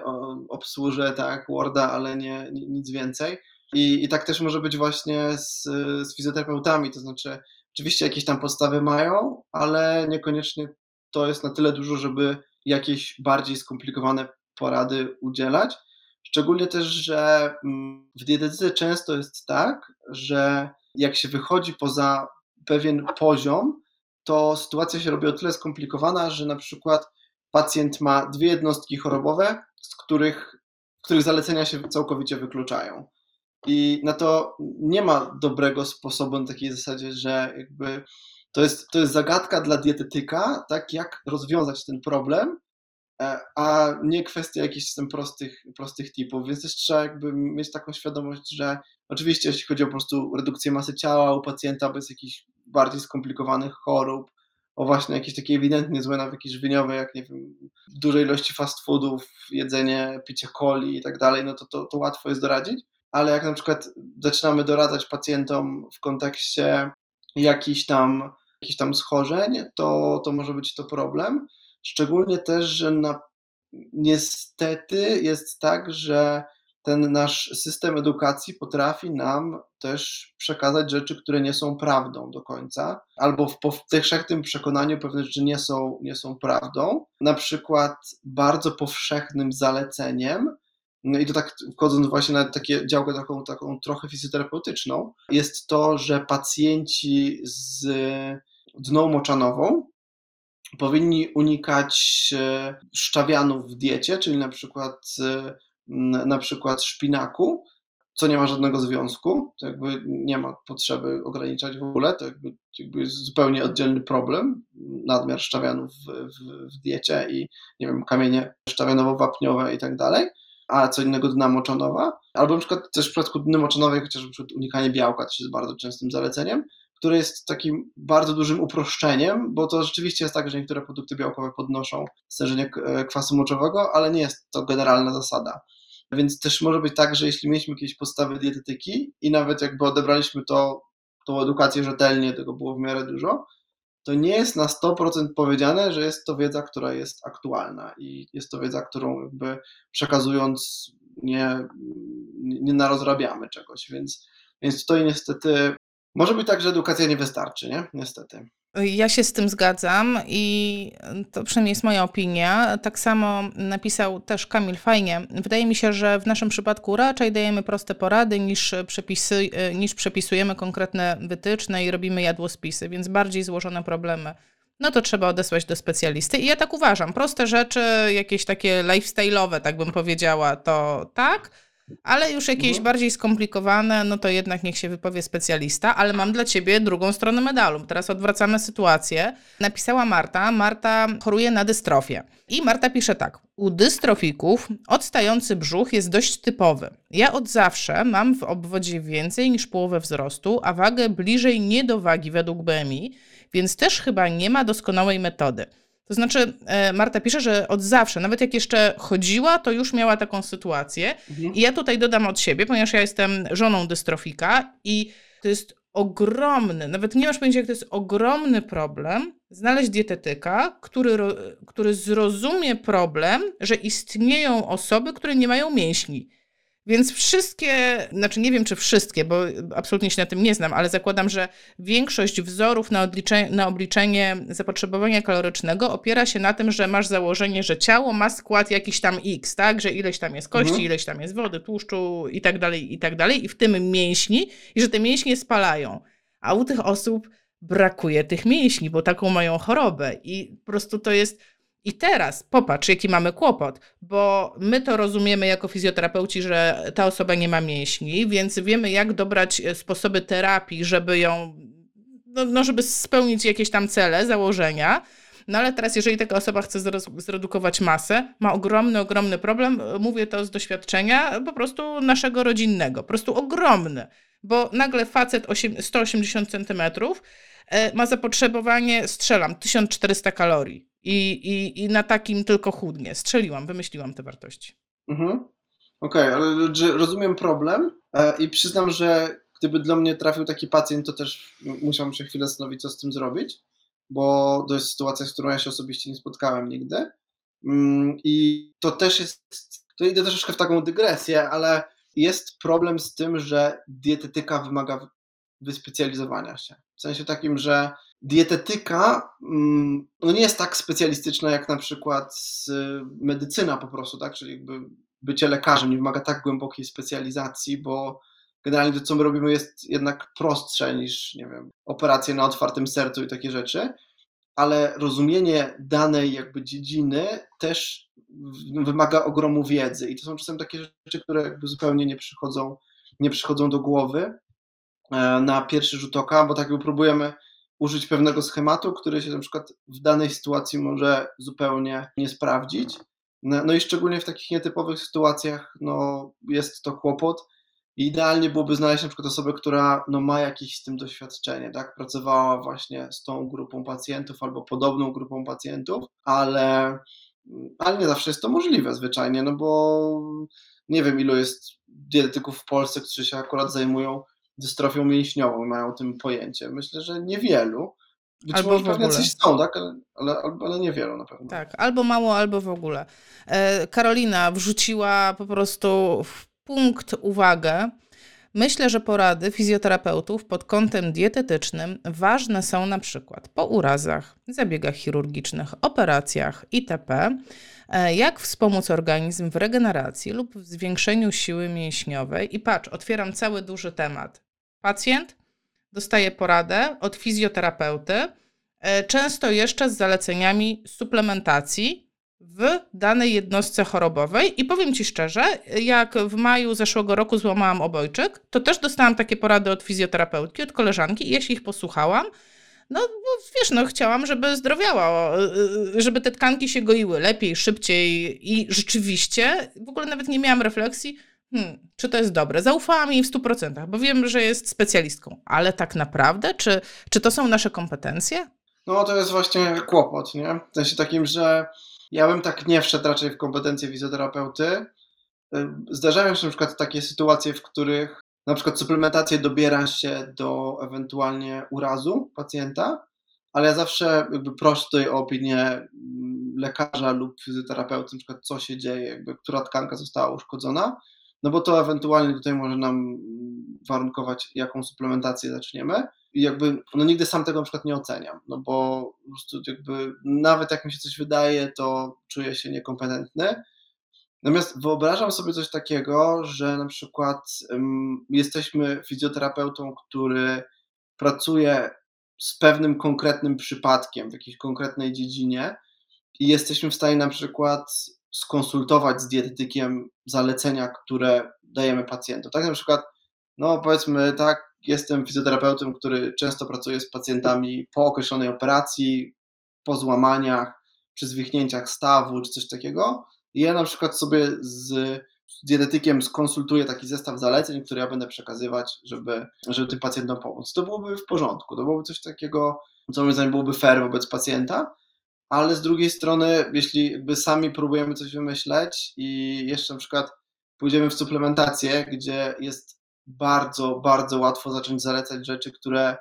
Speaker 2: obsłużę, tak, Worda, ale nie, nic więcej. I, I tak też może być właśnie z, z fizjoterapeutami, to znaczy oczywiście jakieś tam podstawy mają, ale niekoniecznie to jest na tyle dużo, żeby jakieś bardziej skomplikowane porady udzielać. Szczególnie też, że mm, w dietetyce często jest tak, że jak się wychodzi poza pewien poziom, to sytuacja się robi o tyle skomplikowana, że na przykład pacjent ma dwie jednostki chorobowe, z których, których zalecenia się całkowicie wykluczają. I na to nie ma dobrego sposobu na takiej zasadzie, że jakby to jest, to jest zagadka dla dietetyka, tak jak rozwiązać ten problem, e, a nie kwestia jakichś tam prostych, prostych typów, więc też trzeba jakby mieć taką świadomość, że oczywiście jeśli chodzi o po prostu redukcję masy ciała u pacjenta bez jakichś bardziej skomplikowanych chorób, o właśnie jakieś takie ewidentnie złe nawyki żywieniowe, jak nie wiem, dużej ilości fast foodów, jedzenie, picie coli i tak dalej, no to, to, to łatwo jest doradzić, ale jak na przykład zaczynamy doradzać pacjentom w kontekście jakichś tam, jakichś tam schorzeń, to, to może być to problem. Szczególnie też, że na, niestety jest tak, że ten nasz system edukacji potrafi nam też przekazać rzeczy, które nie są prawdą do końca, albo w powszechnym przekonaniu pewne rzeczy nie są, nie są prawdą. Na przykład bardzo powszechnym zaleceniem, no i to tak wchodząc właśnie na takie działkę taką, taką trochę fizjoterapeutyczną, jest to, że pacjenci z dną moczanową powinni unikać e, szczawianów w diecie, czyli na przykład e, na przykład szpinaku, co nie ma żadnego związku, to jakby nie ma potrzeby ograniczać w ogóle, to jakby, jakby jest zupełnie oddzielny problem, nadmiar szczawianów w, w, w diecie i nie wiem, kamienie szczawianowo-wapniowe i tak dalej, a co innego dna moczonowa, albo na przykład też w przypadku dny moczonowej chociażby unikanie białka też jest bardzo częstym zaleceniem, które jest takim bardzo dużym uproszczeniem, bo to rzeczywiście jest tak, że niektóre produkty białkowe podnoszą stężenie kwasu moczowego, ale nie jest to generalna zasada. Więc też może być tak, że jeśli mieliśmy jakieś podstawy dietetyki i nawet jakby odebraliśmy to, tą edukację rzetelnie, tego było w miarę dużo, to nie jest na 100% powiedziane, że jest to wiedza, która jest aktualna i jest to wiedza, którą jakby przekazując nie, nie narozrabiamy czegoś, więc Więc tutaj niestety może być tak, że edukacja nie wystarczy, nie? Niestety.
Speaker 1: Ja się z tym zgadzam i to przynajmniej jest moja opinia. Tak samo napisał też Kamil fajnie. Wydaje mi się, że w naszym przypadku raczej dajemy proste porady niż, przepisy, niż przepisujemy konkretne wytyczne i robimy jadłospisy, więc bardziej złożone problemy. No to trzeba odesłać do specjalisty. I ja tak uważam. Proste rzeczy, jakieś takie lifestyle'owe, tak bym powiedziała, to tak ale już jakieś mhm. bardziej skomplikowane, no to jednak niech się wypowie specjalista, ale mam dla ciebie drugą stronę medalu. Teraz odwracamy sytuację. Napisała Marta, Marta choruje na dystrofię. I Marta pisze tak. U dystrofików odstający brzuch jest dość typowy. Ja od zawsze mam w obwodzie więcej niż połowę wzrostu, a wagę bliżej nie do wagi według BMI, więc też chyba nie ma doskonałej metody. To znaczy, e, Marta pisze, że od zawsze, nawet jak jeszcze chodziła, to już miała taką sytuację. Mhm. I ja tutaj dodam od siebie, ponieważ ja jestem żoną dystrofika i to jest ogromny, nawet nie masz pojęcia, jak to jest ogromny problem znaleźć dietetyka, który, który zrozumie problem, że istnieją osoby, które nie mają mięśni. Więc wszystkie, znaczy nie wiem czy wszystkie, bo absolutnie się na tym nie znam, ale zakładam, że większość wzorów na, odliczenie, na obliczenie zapotrzebowania kalorycznego opiera się na tym, że masz założenie, że ciało ma skład jakiś tam X, tak? Że ileś tam jest kości, mhm. ileś tam jest wody, tłuszczu i tak dalej, i tak dalej, i w tym mięśni, i że te mięśnie spalają. A u tych osób brakuje tych mięśni, bo taką mają chorobę i po prostu to jest i teraz popatrz, jaki mamy kłopot, bo my to rozumiemy jako fizjoterapeuci, że ta osoba nie ma mięśni, więc wiemy, jak dobrać e, sposoby terapii, żeby ją, no, no żeby spełnić jakieś tam cele, założenia. No ale teraz, jeżeli taka osoba chce zredukować masę, ma ogromny, ogromny problem, e, mówię to z doświadczenia po prostu naszego rodzinnego, po prostu ogromny, bo nagle facet 180 centymetrów e, ma zapotrzebowanie, strzelam, 1400 kalorii i, i, i na takim tylko chudnie. Strzeliłam, wymyśliłam te wartości.
Speaker 2: Mhm. Okej, okay, ale rozumiem problem e, i przyznam, że gdyby dla mnie trafił taki pacjent, to też musiałbym się chwilę zastanowić, co z tym zrobić, bo to jest sytuacja, z którą ja się osobiście nie spotkałem nigdy. Mm, I to też jest, to idę troszeczkę w taką dygresję, ale jest problem z tym, że dietetyka wymaga wyspecjalizowania się. W sensie takim, że dietetyka mm, no nie jest tak specjalistyczna jak na przykład medycyna po prostu, tak? Czyli jakby bycie lekarzem nie wymaga tak głębokiej specjalizacji, bo generalnie to, co my robimy, jest jednak prostsze niż, nie wiem, operacje na otwartym sercu i takie rzeczy, ale rozumienie danej jakby dziedziny też wymaga ogromu wiedzy i to są czasem takie rzeczy, które jakby zupełnie nie przychodzą, nie przychodzą do głowy e, na pierwszy rzut oka, bo tak jakby próbujemy użyć pewnego schematu, który się na przykład w danej sytuacji może zupełnie nie sprawdzić. No, no i szczególnie w takich nietypowych sytuacjach no, jest to kłopot. I idealnie byłoby znaleźć na przykład osobę, która no, ma jakieś z tym doświadczenie, tak? Pracowała właśnie z tą grupą pacjentów albo podobną grupą pacjentów, ale, ale nie zawsze jest to możliwe zwyczajnie, no bo nie wiem ilu jest dietetyków w Polsce, którzy się akurat zajmują dystrofią mięśniową i mają o tym pojęcie. Myślę, że niewielu. Być albo może pewnie coś są, tak? Ale, ale, ale niewielu na pewno.
Speaker 1: Tak, albo mało, albo w ogóle. E, Karolina wrzuciła po prostu w punkt uwagę. Myślę, że porady fizjoterapeutów pod kątem dietetycznym ważne są na przykład po urazach, zabiegach chirurgicznych, operacjach itp. E, jak wspomóc organizm w regeneracji lub w zwiększeniu siły mięśniowej? I patrz, otwieram cały duży temat. Pacjent dostaje poradę od fizjoterapeuty, e, często jeszcze z zaleceniami suplementacji w danej jednostce chorobowej. I powiem Ci szczerze, jak w maju zeszłego roku złamałam obojczyk, to też dostałam takie porady od fizjoterapeutki, od koleżanki i ja się ich posłuchałam. No, wiesz, no chciałam, żeby zdrowiała, e, e, żeby te tkanki się goiły lepiej, szybciej i rzeczywiście w ogóle nawet nie miałam refleksji, hmm, czy to jest dobre. Zaufałam jej w 100%, bo wiem, że jest specjalistką, ale tak naprawdę, czy, czy to są nasze kompetencje?
Speaker 2: No to jest właśnie kłopot, nie? W sensie takim, że ja bym tak nie wszedł raczej w kompetencje fizjoterapeuty. Zdarzają się na przykład takie sytuacje, w których na przykład suplementację dobiera się do ewentualnie urazu pacjenta, ale ja zawsze jakby proszę tutaj o opinię mm, lekarza lub fizjoterapeuty, na przykład co się dzieje, jakby która tkanka została uszkodzona, no bo to ewentualnie tutaj może nam warunkować, jaką suplementację zaczniemy. I jakby, no nigdy sam tego na przykład nie oceniam, no bo po prostu jakby, nawet jak mi się coś wydaje, to czuję się niekompetentny. Natomiast wyobrażam sobie coś takiego, że na przykład um, jesteśmy fizjoterapeutą, który pracuje z pewnym konkretnym przypadkiem w jakiejś konkretnej dziedzinie i jesteśmy w stanie na przykład skonsultować z dietetykiem zalecenia, które dajemy pacjentom. Tak na przykład, no powiedzmy tak, jestem fizjoterapeutą, który często pracuje z pacjentami po określonej operacji, po złamaniach, przy zwichnięciach stawu czy coś takiego. I ja na przykład sobie z dietetykiem skonsultuję taki zestaw zaleceń, które ja będę przekazywać, żeby, żeby tym pacjentom pomóc. To byłoby w porządku, to byłoby coś takiego, co moim zdaniem byłoby fair wobec pacjenta, ale z drugiej strony, jeśli jakby sami próbujemy coś wymyśleć i jeszcze na przykład pójdziemy w suplementację, gdzie jest bardzo, bardzo łatwo zacząć zalecać rzeczy, które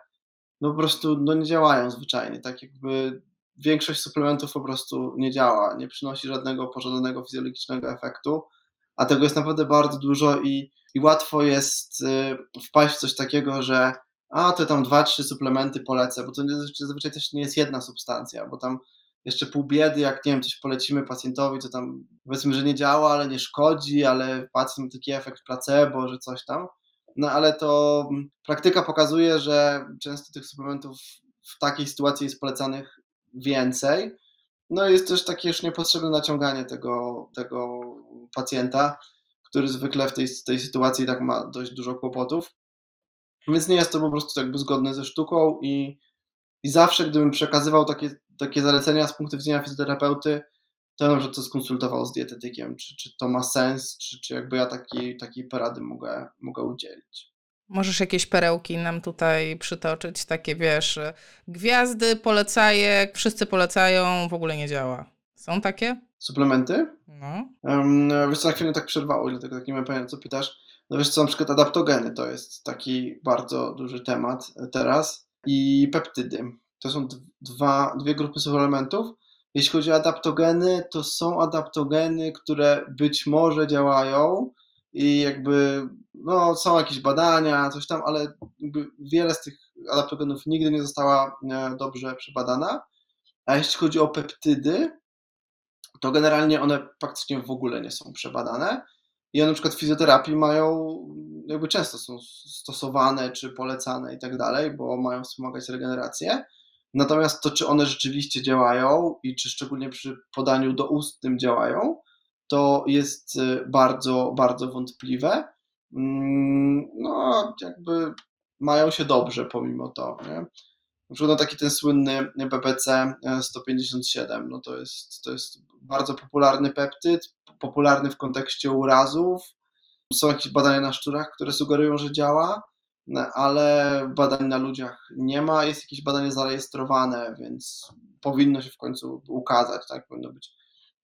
Speaker 2: no po prostu no nie działają zwyczajnie, tak jakby większość suplementów po prostu nie działa, nie przynosi żadnego pożądanego fizjologicznego efektu, a tego jest naprawdę bardzo dużo i, i łatwo jest y, wpaść w coś takiego, że a to tam dwa, trzy suplementy polecę, bo to zazwyczaj też nie jest jedna substancja, bo tam jeszcze pół biedy, jak nie wiem, coś polecimy pacjentowi, to tam powiedzmy, że nie działa, ale nie szkodzi, ale pacjent ma taki efekt placebo, że coś tam. No ale to mm, praktyka pokazuje, że często tych suplementów w takiej sytuacji jest polecanych więcej. No i jest też takie już niepotrzebne naciąganie tego, tego pacjenta, który zwykle w tej, tej sytuacji tak ma dość dużo kłopotów. Więc nie jest to po prostu jakby zgodne ze sztuką i, i zawsze, gdybym przekazywał takie, takie zalecenia z punktu widzenia fizjoterapeuty, to bym to skonsultował z dietetykiem, czy, czy to ma sens, czy, czy jakby ja takiej, takiej porady mogę, mogę udzielić.
Speaker 1: Możesz jakieś perełki nam tutaj przytoczyć, takie wiesz, gwiazdy, polecaje, wszyscy polecają, w ogóle nie działa. Są takie?
Speaker 2: Suplementy? No. Um, wiesz co, na chwilę tak przerwało, dlatego tak nie mam pojęcia, co pytasz. No wiesz co, na przykład adaptogeny to jest taki bardzo duży temat teraz i peptydy. To są dwa, dwie grupy suplementów. Jeśli chodzi o adaptogeny, to są adaptogeny, które być może działają, i jakby no, są jakieś badania, coś tam, ale wiele z tych adaptogenów nigdy nie została e, dobrze przebadana. A jeśli chodzi o peptydy, to generalnie one praktycznie w ogóle nie są przebadane. I one na przykład w fizjoterapii mają, jakby często są stosowane czy polecane i tak dalej, bo mają wspomagać regenerację. Natomiast to, czy one rzeczywiście działają i czy szczególnie przy podaniu doustnym działają, to jest y, bardzo, bardzo wątpliwe. Mm, no, jakby mają się dobrze pomimo to. Nie? Na przykład taki ten słynny BPC 157, no to jest, to jest bardzo popularny peptyd, popularny w kontekście urazów. Są jakieś badania na szczurach, które sugerują, że działa, ale badań na ludziach nie ma. Jest jakieś badanie zarejestrowane, więc powinno się w końcu ukazać, tak? Powinno być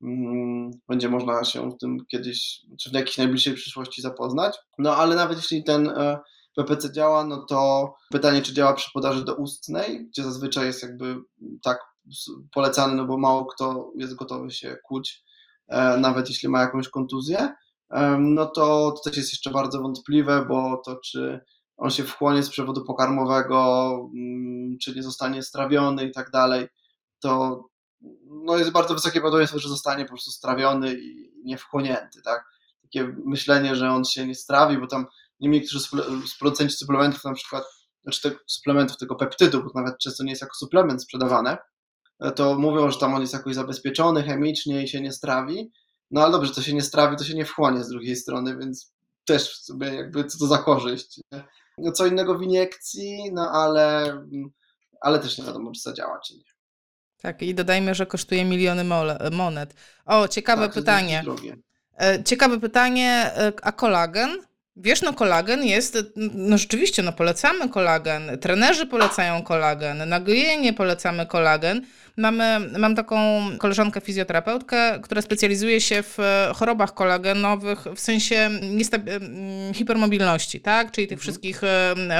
Speaker 2: Mm, będzie można się w tym kiedyś, czy w jakiejś najbliższej przyszłości zapoznać. No ale nawet jeśli ten PPC e, działa, no to pytanie, czy działa przy podaży doustnej, gdzie zazwyczaj jest jakby tak polecany, no bo mało kto jest gotowy się kłuć, e, nawet jeśli ma jakąś kontuzję, no to, to też jest jeszcze bardzo wątpliwe, bo to czy on się wchłonie z przewodu pokarmowego, mm, czy nie zostanie strawiony i tak dalej, to no jest bardzo wysokie prawdopodobieństwo, że zostanie po prostu strawiony i niewchłonięty, tak? Takie myślenie, że on się nie strawi, bo tam niektórzy producenci suplementów na przykład, znaczy te, suplementów tego peptydu, bo nawet często nie jest jako suplement sprzedawane, to mówią, że tam on jest jakoś zabezpieczony chemicznie i się nie strawi, no ale dobrze, to się nie strawi, to się nie wchłonie z drugiej strony, więc też sobie jakby co to za korzyść. No co innego w iniekcji, no ale, ale też nie wiadomo, czy zadziała, czy nie.
Speaker 1: Tak, i dodajmy, że kosztuje miliony monet. O, ciekawe tak, pytanie. E, ciekawe pytanie, e, a kolagen? Wiesz, no kolagen jest, no rzeczywiście, no polecamy kolagen, trenerzy polecają kolagen, na polecamy kolagen. Mamy, mam taką koleżankę fizjoterapeutkę, która specjalizuje się w chorobach kolagenowych w sensie hipermobilności, tak? Czyli tych mhm. wszystkich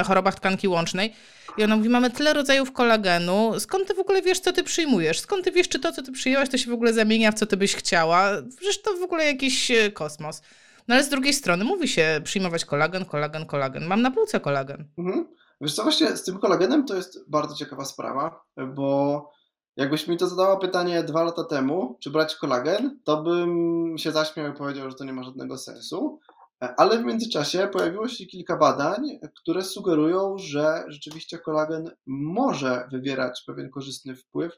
Speaker 1: chorobach tkanki łącznej. I ona mówi, mamy tyle rodzajów kolagenu, skąd ty w ogóle wiesz, co ty przyjmujesz? Skąd ty wiesz, czy to, co ty przyjęłaś, to się w ogóle zamienia w co ty byś chciała? Przecież to w ogóle jakiś e, kosmos. No ale z drugiej strony mówi się przyjmować kolagen, kolagen, kolagen. Mam na półce kolagen.
Speaker 2: Mhm. Wiesz co, właśnie z tym kolagenem to jest bardzo ciekawa sprawa, bo jakbyś mi to zadała pytanie dwa lata temu, czy brać kolagen, to bym się zaśmiał i powiedział, że to nie ma żadnego sensu. Ale w międzyczasie pojawiło się kilka badań, które sugerują, że rzeczywiście kolagen może wywierać pewien korzystny wpływ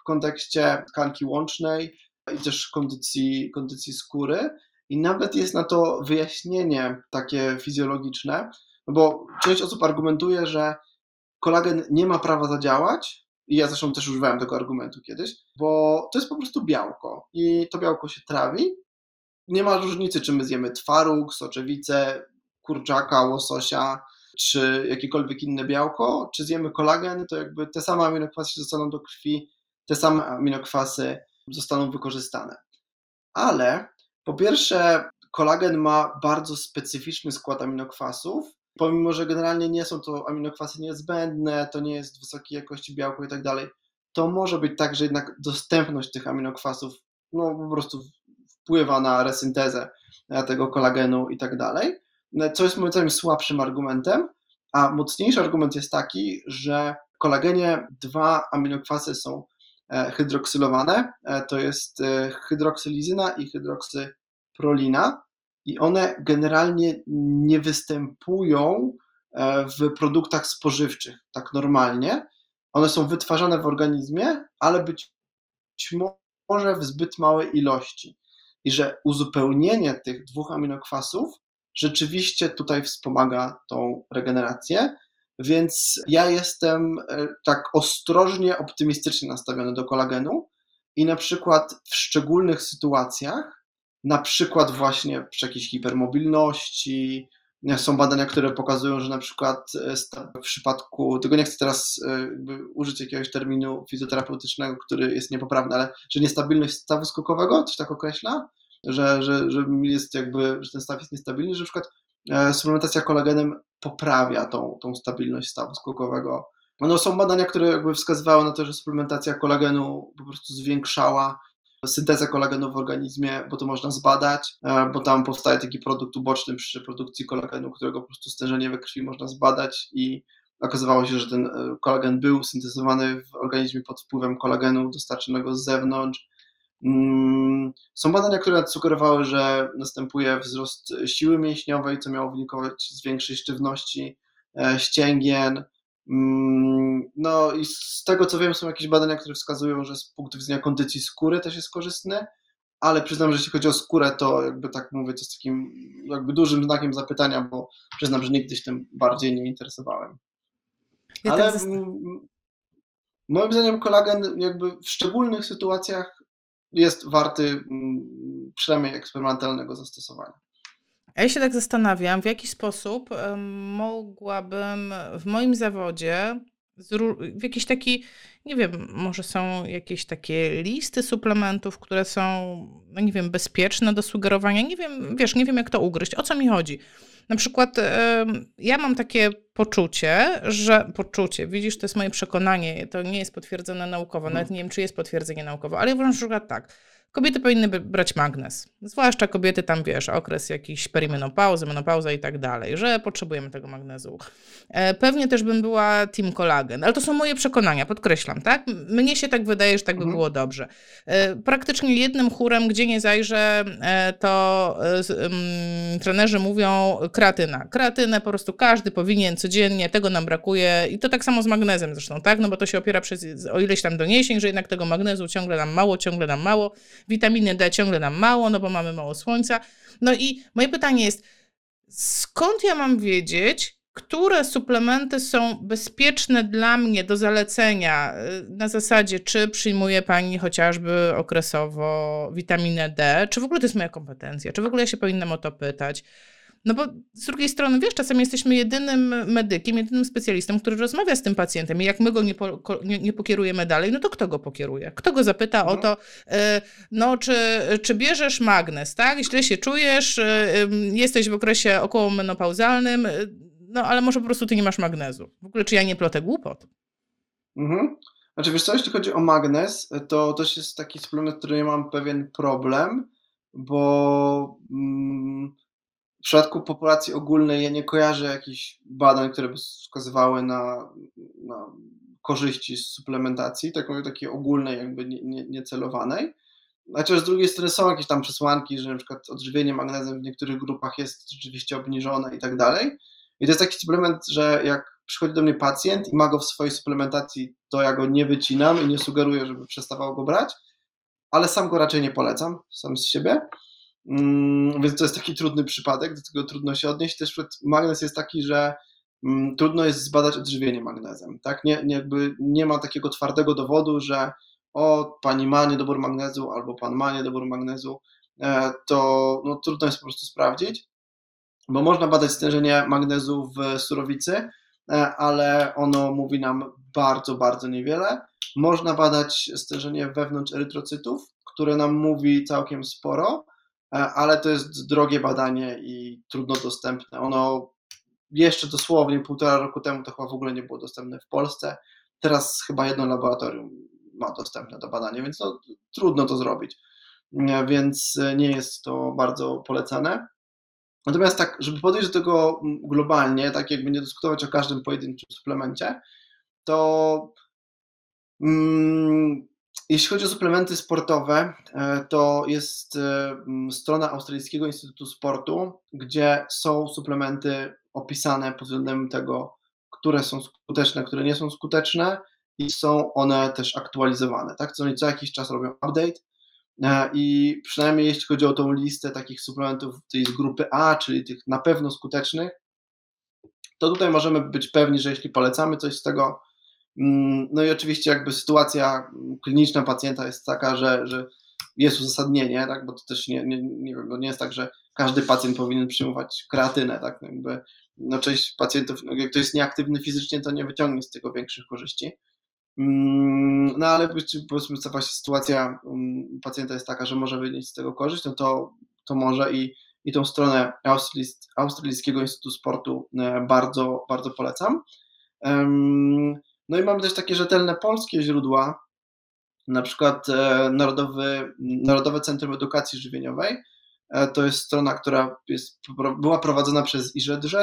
Speaker 2: w kontekście tkanki łącznej i też kondycji, kondycji skóry. I nawet jest na to wyjaśnienie takie fizjologiczne, bo część osób argumentuje, że kolagen nie ma prawa zadziałać, i ja zresztą też używałem tego argumentu kiedyś, bo to jest po prostu białko i to białko się trawi. Nie ma różnicy, czy my zjemy twaróg, soczewicę, kurczaka, łososia, czy jakiekolwiek inne białko, czy zjemy kolagen, to jakby te same aminokwasy zostaną do krwi, te same aminokwasy zostaną wykorzystane. Ale po pierwsze, kolagen ma bardzo specyficzny skład aminokwasów, pomimo że generalnie nie są to aminokwasy niezbędne, to nie jest wysokiej jakości białko i tak dalej, to może być tak, że jednak dostępność tych aminokwasów no, po prostu wpływa na resyntezę tego kolagenu i tak dalej, co jest moim zdaniem słabszym argumentem, a mocniejszy argument jest taki, że w kolagenie dwa aminokwasy są e, hydroksylowane, e, to jest e, hydroksylizyna i hydroksyprolina, i one generalnie nie występują e, w produktach spożywczych tak normalnie. One są wytwarzane w organizmie, ale być może w zbyt małej ilości. I że uzupełnienie tych dwóch aminokwasów rzeczywiście tutaj wspomaga tą regenerację. Więc ja jestem e, tak ostrożnie optymistycznie nastawiony do kolagenu i na przykład w szczególnych sytuacjach na przykład właśnie przy jakiejś hipermobilności. Są badania, które pokazują, że na przykład e, w przypadku, tego nie chcę teraz e, użyć jakiegoś terminu fizjoterapeutycznego, który jest niepoprawny, ale że niestabilność stawu skokowego, coś tak określa, że, że, że jest jakby, że ten staw jest niestabilny, że na przykład suplementacja kolagenem poprawia tą, tą stabilność stawu skokowego. No, są badania, które jakby wskazywały na to, że suplementacja kolagenu po prostu zwiększała syntezę kolagenu w organizmie, bo to można zbadać, e, bo tam powstaje taki produkt uboczny przy produkcji kolagenu, którego po prostu stężenie we krwi można zbadać i okazywało się, że ten e, kolagen był syntezowany w organizmie pod wpływem kolagenu dostarczonego z zewnątrz. Mm, są badania, które sugerowały, że następuje wzrost siły mięśniowej, co miało wynikować z większej sztywności e, ścięgien. Mm, no i z tego co wiem, są jakieś badania, które wskazują, że z punktu widzenia kondycji skóry też jest korzystny, ale przyznam, że jeśli chodzi o skórę, to jakby tak mówię, to z takim jakby dużym znakiem zapytania, bo przyznam, że nigdy się tym bardziej nie interesowałem. Ja ale tak moim zdaniem kolagen jakby w szczególnych sytuacjach jest warty przynajmniej eksperymentalnego zastosowania.
Speaker 1: Ja się tak zastanawiam, w jaki sposób mogłabym w moim zawodzie w jakiś taki, nie wiem, może są jakieś takie listy suplementów, które są, no nie wiem, bezpieczne do sugerowania. Nie wiem, wiesz, nie wiem jak to ugryźć. O co mi chodzi? Na przykład ja mam takie poczucie, że poczucie, widzisz, to jest moje przekonanie, to nie jest potwierdzone naukowo, nawet nie wiem, czy jest potwierdzenie naukowe, ale ja uważam, że tak Kobiety powinny brać magnez. Zwłaszcza kobiety tam, wiesz, okres jakiś perimenopauzy, menopauza i tak dalej, że potrzebujemy tego magnezu. E, pewnie też bym była team kolagen, ale to są moje przekonania, podkreślam, tak? Mnie się tak wydaje, że tak by mhm. było dobrze. E, praktycznie jednym chórem, gdzie nie zajrzę, e, to trenerzy mówią kreatyna. Kreatynę po prostu każdy powinien codziennie, tego nam brakuje i to tak samo z magnezem zresztą, tak? No bo to się opiera przez o ileś tam doniesień, że jednak tego magnezu ciągle nam mało, ciągle nam mało Witaminy D ciągle nam mało, no bo mamy mało słońca. No i moje pytanie jest, skąd ja mam wiedzieć, które suplementy są bezpieczne dla mnie do zalecenia y, na zasadzie, czy przyjmuje Pani chociażby okresowo witaminę D, czy w ogóle to jest moja kompetencja, czy w ogóle ja się powinnam o to pytać. No bo z drugiej strony, wiesz, czasem jesteśmy jedynym medykiem, jedynym specjalistą, który rozmawia z tym pacjentem i jak my go nie, po, nie, nie pokierujemy dalej, no to kto go pokieruje? Kto go zapyta no. o to, e, no czy, czy bierzesz magnes, tak? Źle się czujesz, e, jesteś w okresie okołomenopauzalnym, no ale może po prostu ty nie masz magnezu. W ogóle czy ja nie plotę głupot?
Speaker 2: Mhm. Znaczy wiesz co, jeśli chodzi o magnez, to też jest taki suplement, który ja mam pewien problem, bo... Mm, w przypadku populacji ogólnej ja nie kojarzę jakichś badań, które by wskazywały na, na korzyści z suplementacji, takiej, takiej ogólnej, jakby niecelowanej. Nie, nie Chociaż z drugiej strony są jakieś tam przesłanki, że na przykład odżywienie magnezem w niektórych grupach jest rzeczywiście obniżone i tak dalej. I to jest taki suplement, że jak przychodzi do mnie pacjent i ma go w swojej suplementacji, to ja go nie wycinam i nie sugeruję, żeby przestawał go brać, ale sam go raczej nie polecam, sam z siebie. Mm, więc to jest taki trudny przypadek, do tego trudno się odnieść. Też magnez jest taki, że mm, trudno jest zbadać odżywienie magnezem. Tak? Nie, nie, jakby nie ma takiego twardego dowodu, że o, pani ma niedobór magnezu albo pan ma niedobór magnezu, e, to no, trudno jest po prostu sprawdzić, bo można badać stężenie magnezu w surowicy, e, ale ono mówi nam bardzo, bardzo niewiele. Można badać stężenie wewnątrz erytrocytów, które nam mówi całkiem sporo, ale to jest drogie badanie i trudno dostępne. Ono jeszcze dosłownie półtora roku temu to chyba w ogóle nie było dostępne w Polsce. Teraz chyba jedno laboratorium ma dostępne do badania, więc no, trudno to zrobić. Więc nie jest to bardzo polecane. Natomiast tak, żeby podejść do tego globalnie, tak jakby nie dyskutować o każdym pojedynczym suplemencie, to mm, jeśli chodzi o suplementy sportowe, e, to jest e, strona Australijskiego Instytutu Sportu, gdzie są suplementy opisane pod względem tego, które są skuteczne, które nie są skuteczne, i są one też aktualizowane, tak? Co, co jakiś czas robią update e, i przynajmniej jeśli chodzi o tą listę takich suplementów tej z grupy A, czyli tych na pewno skutecznych, to tutaj możemy być pewni, że jeśli polecamy coś z tego, no i oczywiście jakby sytuacja kliniczna pacjenta jest taka, że, że jest uzasadnienie, tak, bo to też nie, nie, nie, wiem, nie jest tak, że każdy pacjent powinien przyjmować kreatynę, tak, jakby, no część pacjentów, no jak to jest nieaktywny fizycznie, to nie wyciągnie z tego większych korzyści, Mm, no ale powiedzmy, co właśnie sytuacja mm, pacjenta jest taka, że może wynieść z tego korzyść, no to, to może i, i tą stronę Australijskiego Instytutu Sportu e, bardzo, bardzo polecam. No i mamy też takie rzetelne polskie źródła, na przykład e, Narodowy, Narodowe Centrum Edukacji Żywieniowej. E, to jest strona, która jest, była prowadzona przez IŻZ,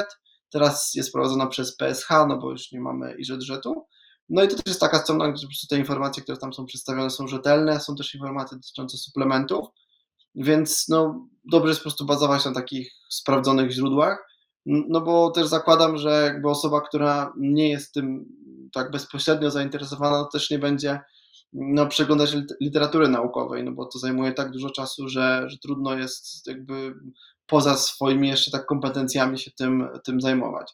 Speaker 2: teraz jest prowadzona przez PSH, no bo już nie mamy IŻZ-u. No i to też jest taka strona, gdzie po prostu te informacje, które tam są przedstawione, są rzetelne. Są też informacje dotyczące suplementów, więc no, dobrze jest po prostu bazować na takich sprawdzonych źródłach. No bo też zakładam, że jakby osoba, która nie jest tym tak bezpośrednio zainteresowana, też nie będzie no, przeglądać literatury naukowej, no bo to zajmuje tak dużo czasu, że, że trudno jest jakby poza swoimi jeszcze tak kompetencjami się tym, tym zajmować.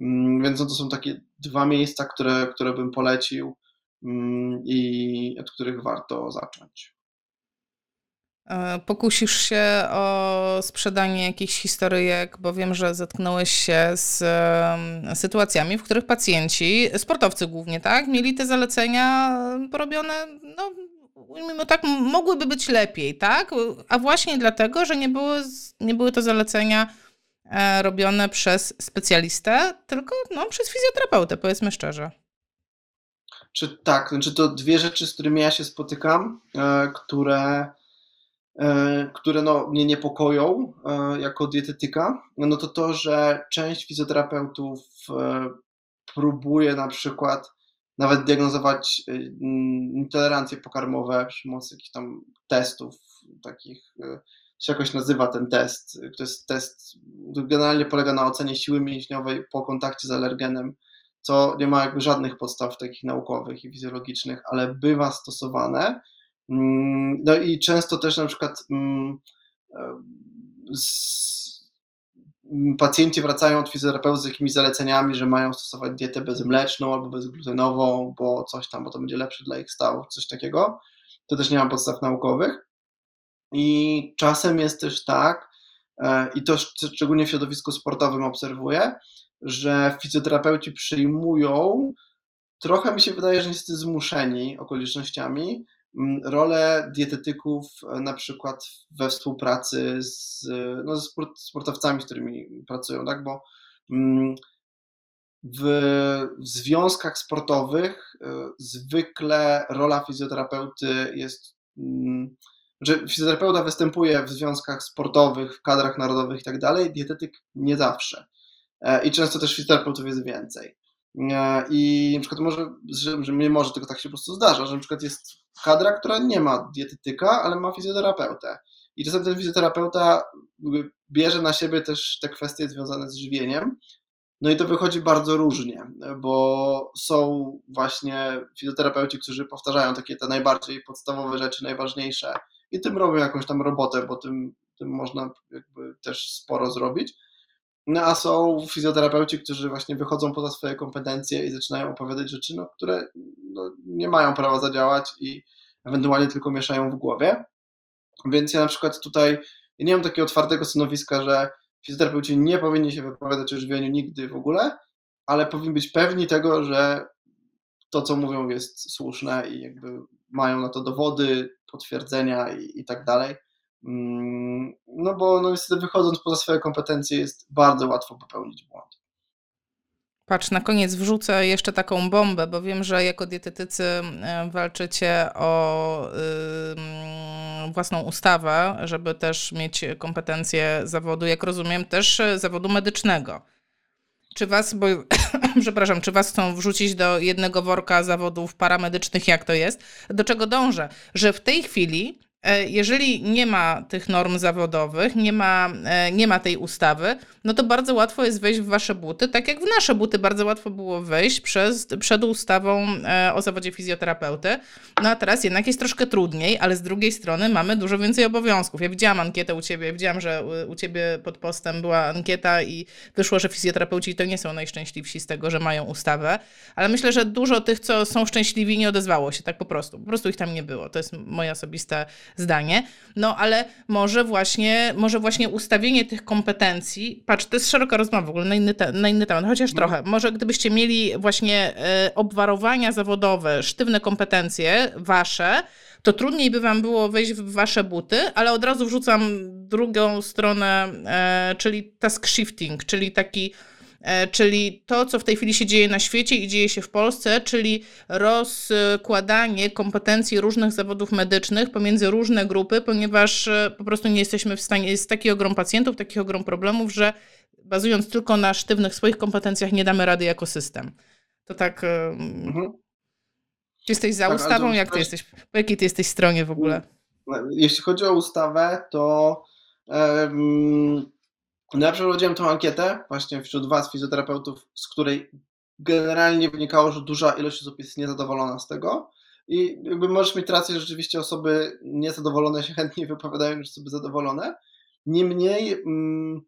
Speaker 2: Mm, więc no to są takie dwa miejsca, które, które bym polecił mm, i od których warto zacząć.
Speaker 1: E, pokusisz się o sprzedanie jakichś historyjek, bo wiem, że zetknąłeś się z sytuacjami, w których pacjenci, sportowcy głównie, tak, mieli te zalecenia porobione, no, mimo tak, mogłyby być lepiej, tak, a właśnie dlatego, że nie były, nie były to zalecenia E, robione przez specjalistę, tylko no, przez fizjoterapeutę, powiedzmy szczerze.
Speaker 2: Czy tak, znaczy to dwie rzeczy, z którymi ja się spotykam, e, które, które no, mnie niepokoją jako dietetyka, no to to, że część fizjoterapeutów próbuje na przykład nawet diagnozować intolerancje pokarmowe przy pomocy jakichś tam testów takich się jakoś nazywa ten test. To jest test, generalnie polega na ocenie siły mięśniowej po kontakcie z alergenem, co nie ma jakby żadnych podstaw takich naukowych i fizjologicznych, ale bywa stosowane. Mm, no i często też na przykład mm, pacjenci wracają od fizjoterapeuty z jakimiś zaleceniami, że mają stosować dietę bezmleczną albo bezglutenową, bo coś tam, bo to będzie lepsze dla ich stawów, coś takiego. To też nie ma podstaw naukowych. I czasem jest też tak, e, i to szczególnie w środowisku sportowym obserwuję, że fizjoterapeuci przyjmują, trochę mi się wydaje, że niestety zmuszeni okolicznościami, rolę dietetyków e, na przykład we współpracy z, no, ze sportowcami, z którymi pracują, tak? bo w, w związkach sportowych e, zwykle rola fizjoterapeuty jest że fizjoterapeuta występuje w związkach sportowych, w kadrach narodowych i tak dalej, dietetyk nie zawsze. E, I często też fizjoterapeutów jest więcej. I na przykład może, że, że nie może tylko tak się po prostu zdarza, że na przykład jest kadra, która nie ma dietetyka, ale ma fizjoterapeutę. I czasem ten fizjoterapeuta bierze na siebie też te kwestie związane z żywieniem. No i to wychodzi bardzo różnie, bo są właśnie fizjoterapeuci, którzy powtarzają takie te najbardziej podstawowe rzeczy, najważniejsze i tym robią jakąś tam robotę, bo tym, tym można jakby też sporo zrobić. No a są fizjoterapeuci, którzy właśnie wychodzą poza swoje kompetencje i zaczynają opowiadać rzeczy, no, które no, nie mają prawa zadziałać i ewentualnie tylko mieszają w głowie. Więc ja na przykład tutaj nie mam takiego otwartego stanowiska, że fizjoterapeuci nie powinni się wypowiadać o żywieniu nigdy w ogóle, ale powinni być pewni tego, że to, co mówią, jest słuszne i jakby mają na to dowody, potwierdzenia i, i tak dalej. Mm, no bo no niestety wychodząc poza swoje kompetencje jest bardzo łatwo popełnić błąd.
Speaker 1: Patrz, na koniec wrzucę jeszcze taką bombę, bo wiem, że jako dietetycy e, walczycie o yy, własną ustawę, żeby też mieć kompetencje zawodu, jak rozumiem, też zawodu medycznego. Czy was, bo, przepraszam, czy was chcą wrzucić do jednego worka zawodów paramedycznych, jak to jest? Do czego dążę? Że w tej chwili E, jeżeli nie ma tych norm zawodowych, nie ma, e, nie ma tej ustawy, no to bardzo łatwo jest wejść w wasze buty, tak jak w nasze buty bardzo łatwo było wejść przez, przed ustawą e, o zawodzie fizjoterapeuty. No a teraz jednak jest troszkę trudniej, ale z drugiej strony mamy dużo więcej obowiązków. Ja widziałam ankietę u ciebie, widziałam, że u ciebie pod postem była ankieta i wyszło, że fizjoterapeuci to nie są najszczęśliwsi z tego, że mają ustawę, ale myślę, że dużo tych, co są szczęśliwi, nie odezwało się tak po prostu. Po prostu ich tam nie było. To jest moje osobiste zdanie. No ale może właśnie, może właśnie ustawienie tych kompetencji, patrz, to jest szeroka rozmowa w ogóle na inny, te, na inny temat, chociaż no. trochę. Może gdybyście mieli właśnie y, obwarowania zawodowe, sztywne kompetencje wasze, to trudniej by wam było wejść w wasze buty, ale od razu wrzucam drugą stronę, e, czyli task shifting, czyli taki czyli to, co w tej chwili się dzieje na świecie i dzieje się w Polsce, czyli rozkładanie kompetencji różnych zawodów medycznych pomiędzy różne grupy, ponieważ e, po prostu nie jesteśmy w stanie, jest taki ogrom pacjentów, taki ogrom problemów, że bazując tylko na sztywnych swoich kompetencjach nie damy rady jako system. To tak... E, mhm. Czy jesteś za tak, ustawą? Jak ty jesteś? Po jakiej ty jesteś stronie w ogóle?
Speaker 2: Jeśli chodzi o ustawę, to um, no ja przeprowadziłem tą ankietę właśnie wśród Was, fizjoterapeutów, z której generalnie wynikało, że duża ilość osób jest niezadowolona z tego. I jakby możesz mieć rację, że rzeczywiście osoby niezadowolone się chętniej wypowiadają niż osoby zadowolone. Niemniej mm,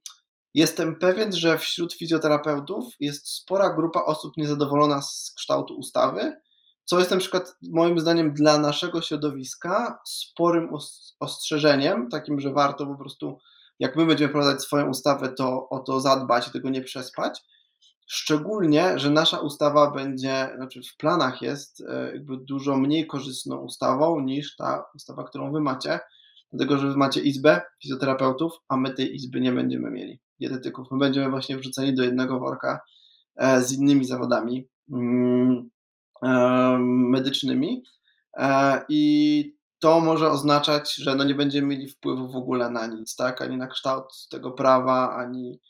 Speaker 2: jestem pewien, że wśród fizjoterapeutów jest spora grupa osób niezadowolona z kształtu ustawy, co jest na przykład moim zdaniem dla naszego środowiska sporym ostrzeżeniem, takim, że warto po prostu jak my będziemy wprowadzać swoją ustawę, to o to zadbać i tego nie przespać. Szczególnie, że nasza ustawa będzie, znaczy w planach jest e, jakby dużo mniej korzystną ustawą niż ta ustawa, którą wy macie, dlatego że wy macie izbę fizjoterapeutów, a my tej izby nie będziemy mieli, dietetyków. My będziemy właśnie wrzuceni do jednego worka e, z innymi zawodami mm, e, medycznymi i to może oznaczać, że no nie będziemy mieli wpływu w ogóle na nic, tak? Ani na kształt tego prawa, ani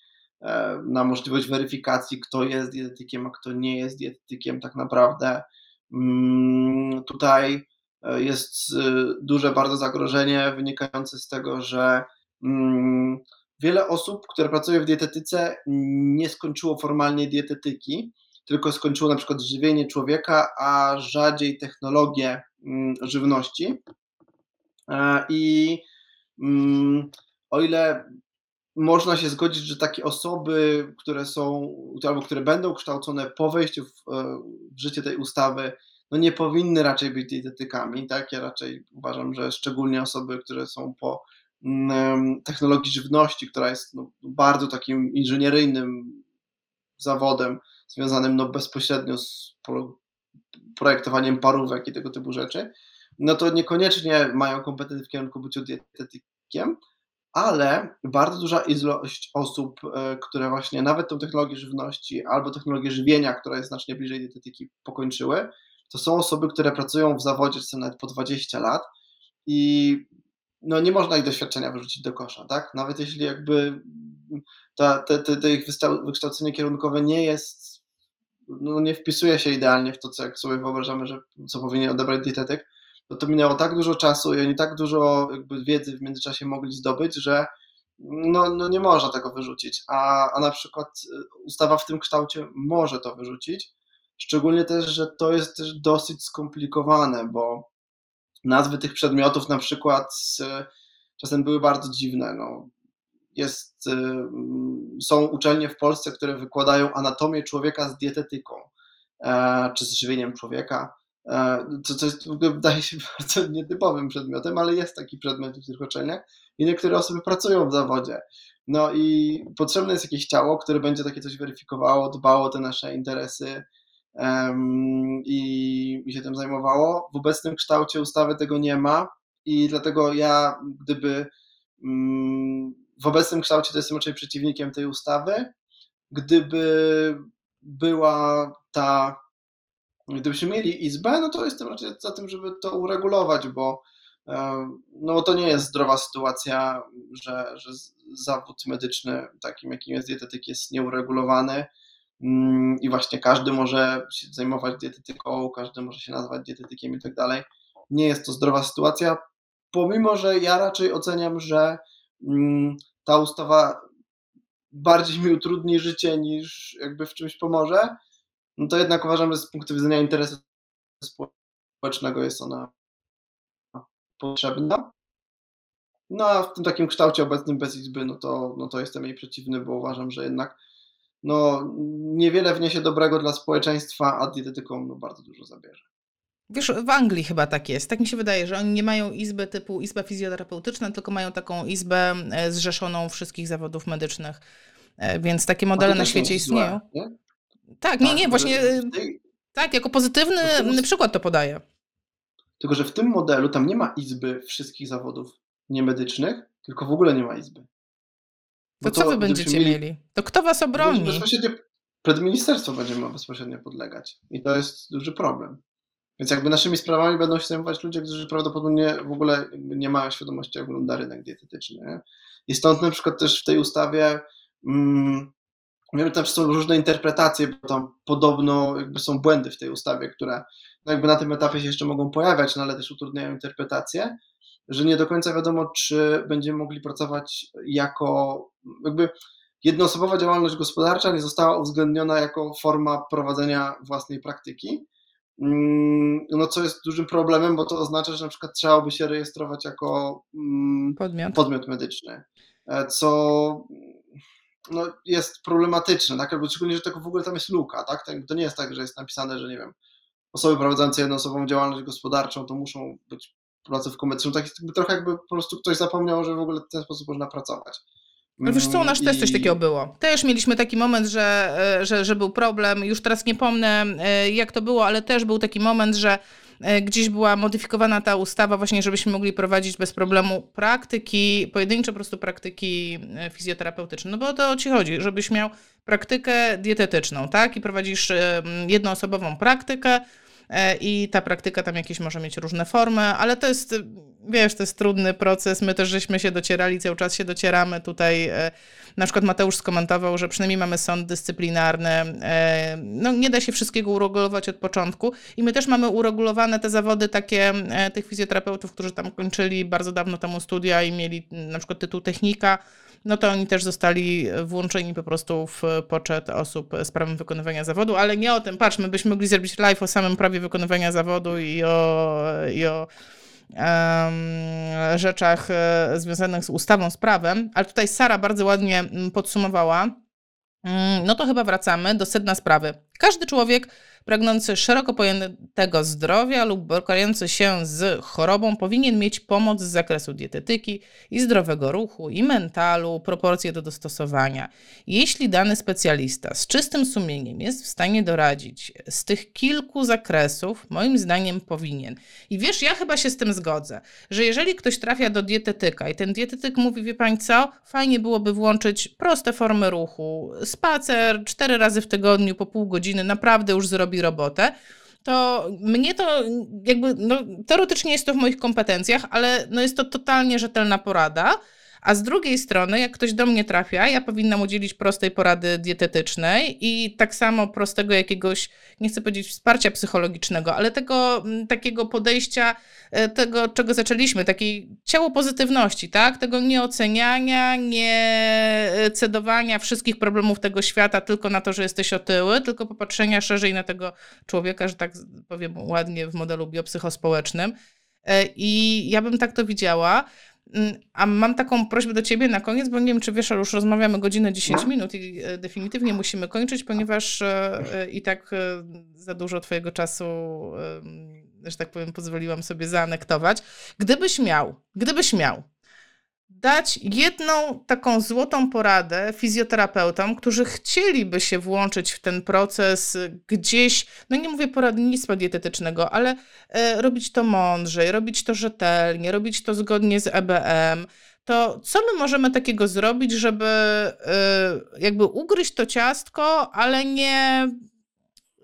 Speaker 2: e, na możliwość weryfikacji, kto jest dietetykiem, a kto nie jest dietetykiem tak naprawdę. Mm, tutaj e, jest e, duże bardzo zagrożenie wynikające z tego, że mm, wiele osób, które pracują w dietetyce, nie skończyło formalnie dietetyki, tylko skończyło na przykład żywienie człowieka, a rzadziej technologię mm, żywności. E, I mm, o ile można się zgodzić, że takie osoby, które są albo które będą kształcone po wejściu w, e, w życie tej ustawy, no nie powinny raczej być dietetykami, tak? Ja raczej uważam, że szczególnie osoby, które są po mm, technologii żywności, która jest no, bardzo takim inżynieryjnym zawodem, związanym no, bezpośrednio z projektowaniem parówek i tego typu rzeczy, no to niekoniecznie mają kompetencje w kierunku bycia dietetykiem, ale bardzo duża ilość osób, e, które właśnie nawet tą technologię żywności albo technologię żywienia, która jest znacznie bliżej dietetyki, pokończyły, to są osoby, które pracują w zawodzie, czy nawet po 20 lat i no nie można ich doświadczenia wyrzucić do kosza, tak? Nawet jeśli jakby ta, te, te, te ich wykształcenie kierunkowe nie jest, no nie wpisuje się idealnie w to, co jak sobie wyobrażamy, że co powinien odebrać dietetyk, no to minęło tak dużo czasu i oni tak dużo jakby wiedzy w międzyczasie mogli zdobyć, że no, no nie można tego wyrzucić. A, a na przykład y, ustawa w tym kształcie może to wyrzucić. Szczególnie też, że to jest też dosyć skomplikowane, bo nazwy tych przedmiotów na przykład czasem były bardzo dziwne. No, jest, y, są uczelnie w Polsce, które wykładają anatomię człowieka z dietetyką, e, czy z żywieniem człowieka, e, co, co jest, wydaje się bardzo nietypowym przedmiotem, ale jest taki przedmiot w tych uczelniach i niektóre osoby pracują w zawodzie. No i potrzebne jest jakieś ciało, które będzie takie coś weryfikowało, dbało o te nasze interesy um, i, i się tym zajmowało. W obecnym kształcie ustawy tego nie ma i dlatego ja, gdyby um, w obecnym kształcie to jestem raczej przeciwnikiem tej ustawy. Gdyby była ta, gdybyśmy mieli izbę, no to jestem raczej za tym, żeby to uregulować, bo no to nie jest zdrowa sytuacja, że, że zawód medyczny, takim jakim jest dietetyk, jest nieuregulowany mm, i właśnie każdy może się zajmować dietetyką, każdy może się nazywać dietetykiem i tak dalej. Nie jest to zdrowa sytuacja, pomimo że ja raczej oceniam, że ta ustawa bardziej mi utrudni życie niż jakby w czymś pomoże, no to jednak uważam, że z punktu widzenia interesu społecznego jest ona potrzebna. No a w tym takim kształcie obecnym bez izby, no to, no to jestem jej przeciwny, bo uważam, że jednak no, niewiele wniesie dobrego dla społeczeństwa, a dietetykom no, bardzo dużo zabierze.
Speaker 1: Wiesz, w Anglii chyba tak jest. Tak mi się wydaje, że oni nie mają izby typu izba fizjoterapeutyczna, tylko mają taką izbę e, zrzeszoną wszystkich zawodów medycznych. E, więc takie modele na świecie istnieją. Nie? Tak, nie, nie, tak, właśnie. Tej... Tak, jako pozytywny przykład to podaję.
Speaker 2: Tylko, że w tym modelu tam nie ma izby wszystkich zawodów niemedycznych, tylko w ogóle nie ma izby.
Speaker 1: To, to co wy będziecie mieli... mieli? To kto was obroni?
Speaker 2: Bezpośrednio przed ministerstwo będziemy bezpośrednio podlegać. I to jest duży problem. Więc jakby naszymi sprawami będą się zajmować ludzie, którzy prawdopodobnie w ogóle nie mają świadomości, jak wygląda rynek dietetyczny. I stąd na przykład też w tej ustawie mm, tam są różne interpretacje, bo tam podobno jakby są błędy w tej ustawie, które no jakby na tym etapie się jeszcze mogą pojawiać, no ale też utrudniają interpretację, że nie do końca wiadomo, czy będziemy mogli pracować jako jakby jednoosobowa działalność gospodarcza nie została uwzględniona jako forma prowadzenia własnej praktyki. Mm, no co jest dużym problemem, bo to oznacza, że na przykład trzeba by się rejestrować jako mm, podmiot, podmiot medyczny, e, co no, jest problematyczne, tak? Albo szczególnie, że tego w ogóle tam jest luka, tak? To nie jest tak, że jest napisane, że nie wiem, osoby prowadzące jednoosobową działalność gospodarczą to muszą być placówką medyczną. Tak jest trochę jakby po prostu ktoś zapomniał, że w ogóle w ten sposób można pracować.
Speaker 1: Ale wiesz co, u nas I... też coś takiego było. Też mieliśmy taki moment, że, e, że, że był problem. Już teraz nie pomnę, e, jak to było, ale też był taki moment, że e, gdzieś była modyfikowana ta ustawa właśnie, żebyśmy mogli prowadzić bez problemu praktyki, pojedyncze po prostu praktyki fizjoterapeutyczne. No bo o to ci chodzi, żebyś miał praktykę dietetyczną, tak? I prowadzisz jednoosobową praktykę, i ta praktyka tam jakieś może mieć różne formy, ale to jest, wiesz, to jest trudny proces. My też żeśmy się docierali, cały czas się docieramy. Tutaj e, na przykład Mateusz skomentował, że przynajmniej mamy sąd dyscyplinarny. E, no nie da się wszystkiego uregulować od początku i my też mamy uregulowane te zawody takie tych fizjoterapeutów, którzy tam kończyli bardzo dawno temu studia i mieli na przykład tytuł technika no to oni też zostali włączeni po prostu w poczet osób z prawem wykonywania zawodu, ale nie o tym. Patrz, my byśmy mogli zrobić live o samym prawie wykonywania zawodu i o, i o rzeczach e, związanych z ustawą, z prawem, ale tutaj Sara bardzo ładnie mm, podsumowała. Mm, no to chyba wracamy do sedna sprawy. Każdy człowiek pragnący szeroko pojętego zdrowia lub borykający się z chorobą powinien mieć pomoc z zakresu dietetyki i zdrowego ruchu i mentalu, proporcje do dostosowania. Jeśli dany specjalista z czystym sumieniem jest w stanie doradzić z tych kilku zakresów, moim zdaniem powinien. I wiesz, ja chyba się z tym zgodzę, że jeżeli ktoś trafia do dietetyka i ten dietetyk mówi, wie pani co, fajnie byłoby włączyć proste formy ruchu, spacer cztery razy w tygodniu po pół godziny, naprawdę już zrobi robotę, to mnie to jakby, no, teoretycznie jest to w moich kompetencjach, ale no, jest to totalnie rzetelna porada. A z drugiej strony, jak ktoś do mnie trafia, ja powinnam udzielić prostej porady dietetycznej i tak samo prostego jakiegoś, nie chcę powiedzieć wsparcia psychologicznego, ale tego mm, takiego podejścia, e, tego, czego zaczęliśmy, takiej ciało pozytywności, tak? Tego nieoceniania, nie e, cedowania wszystkich problemów tego świata tylko na to, że jesteś otyły, tylko popatrzenia szerzej na tego człowieka, że tak powiem ładnie w modelu biopsychospołecznym. E, I ja bym tak to widziała. Mm, a mam taką prośbę do ciebie na koniec, bo nie wiem, czy wiesz, ale już rozmawiamy godzinę 10 no. minut i e, definitywnie musimy kończyć, ponieważ e, e, i tak za dużo twojego czasu, że tak powiem, pozwoliłam sobie zaanektować. Gdybyś miał, gdybyś miał dać jedną taką złotą poradę fizjoterapeutom, którzy chcieliby się włączyć w ten proces gdzieś, no nie mówię poradnictwa dietetycznego, ale e, robić to mądrzej, robić to rzetelnie, robić to zgodnie z EBM, to co my możemy takiego zrobić, żeby e, jakby ugryźć to ciastko, ale nie,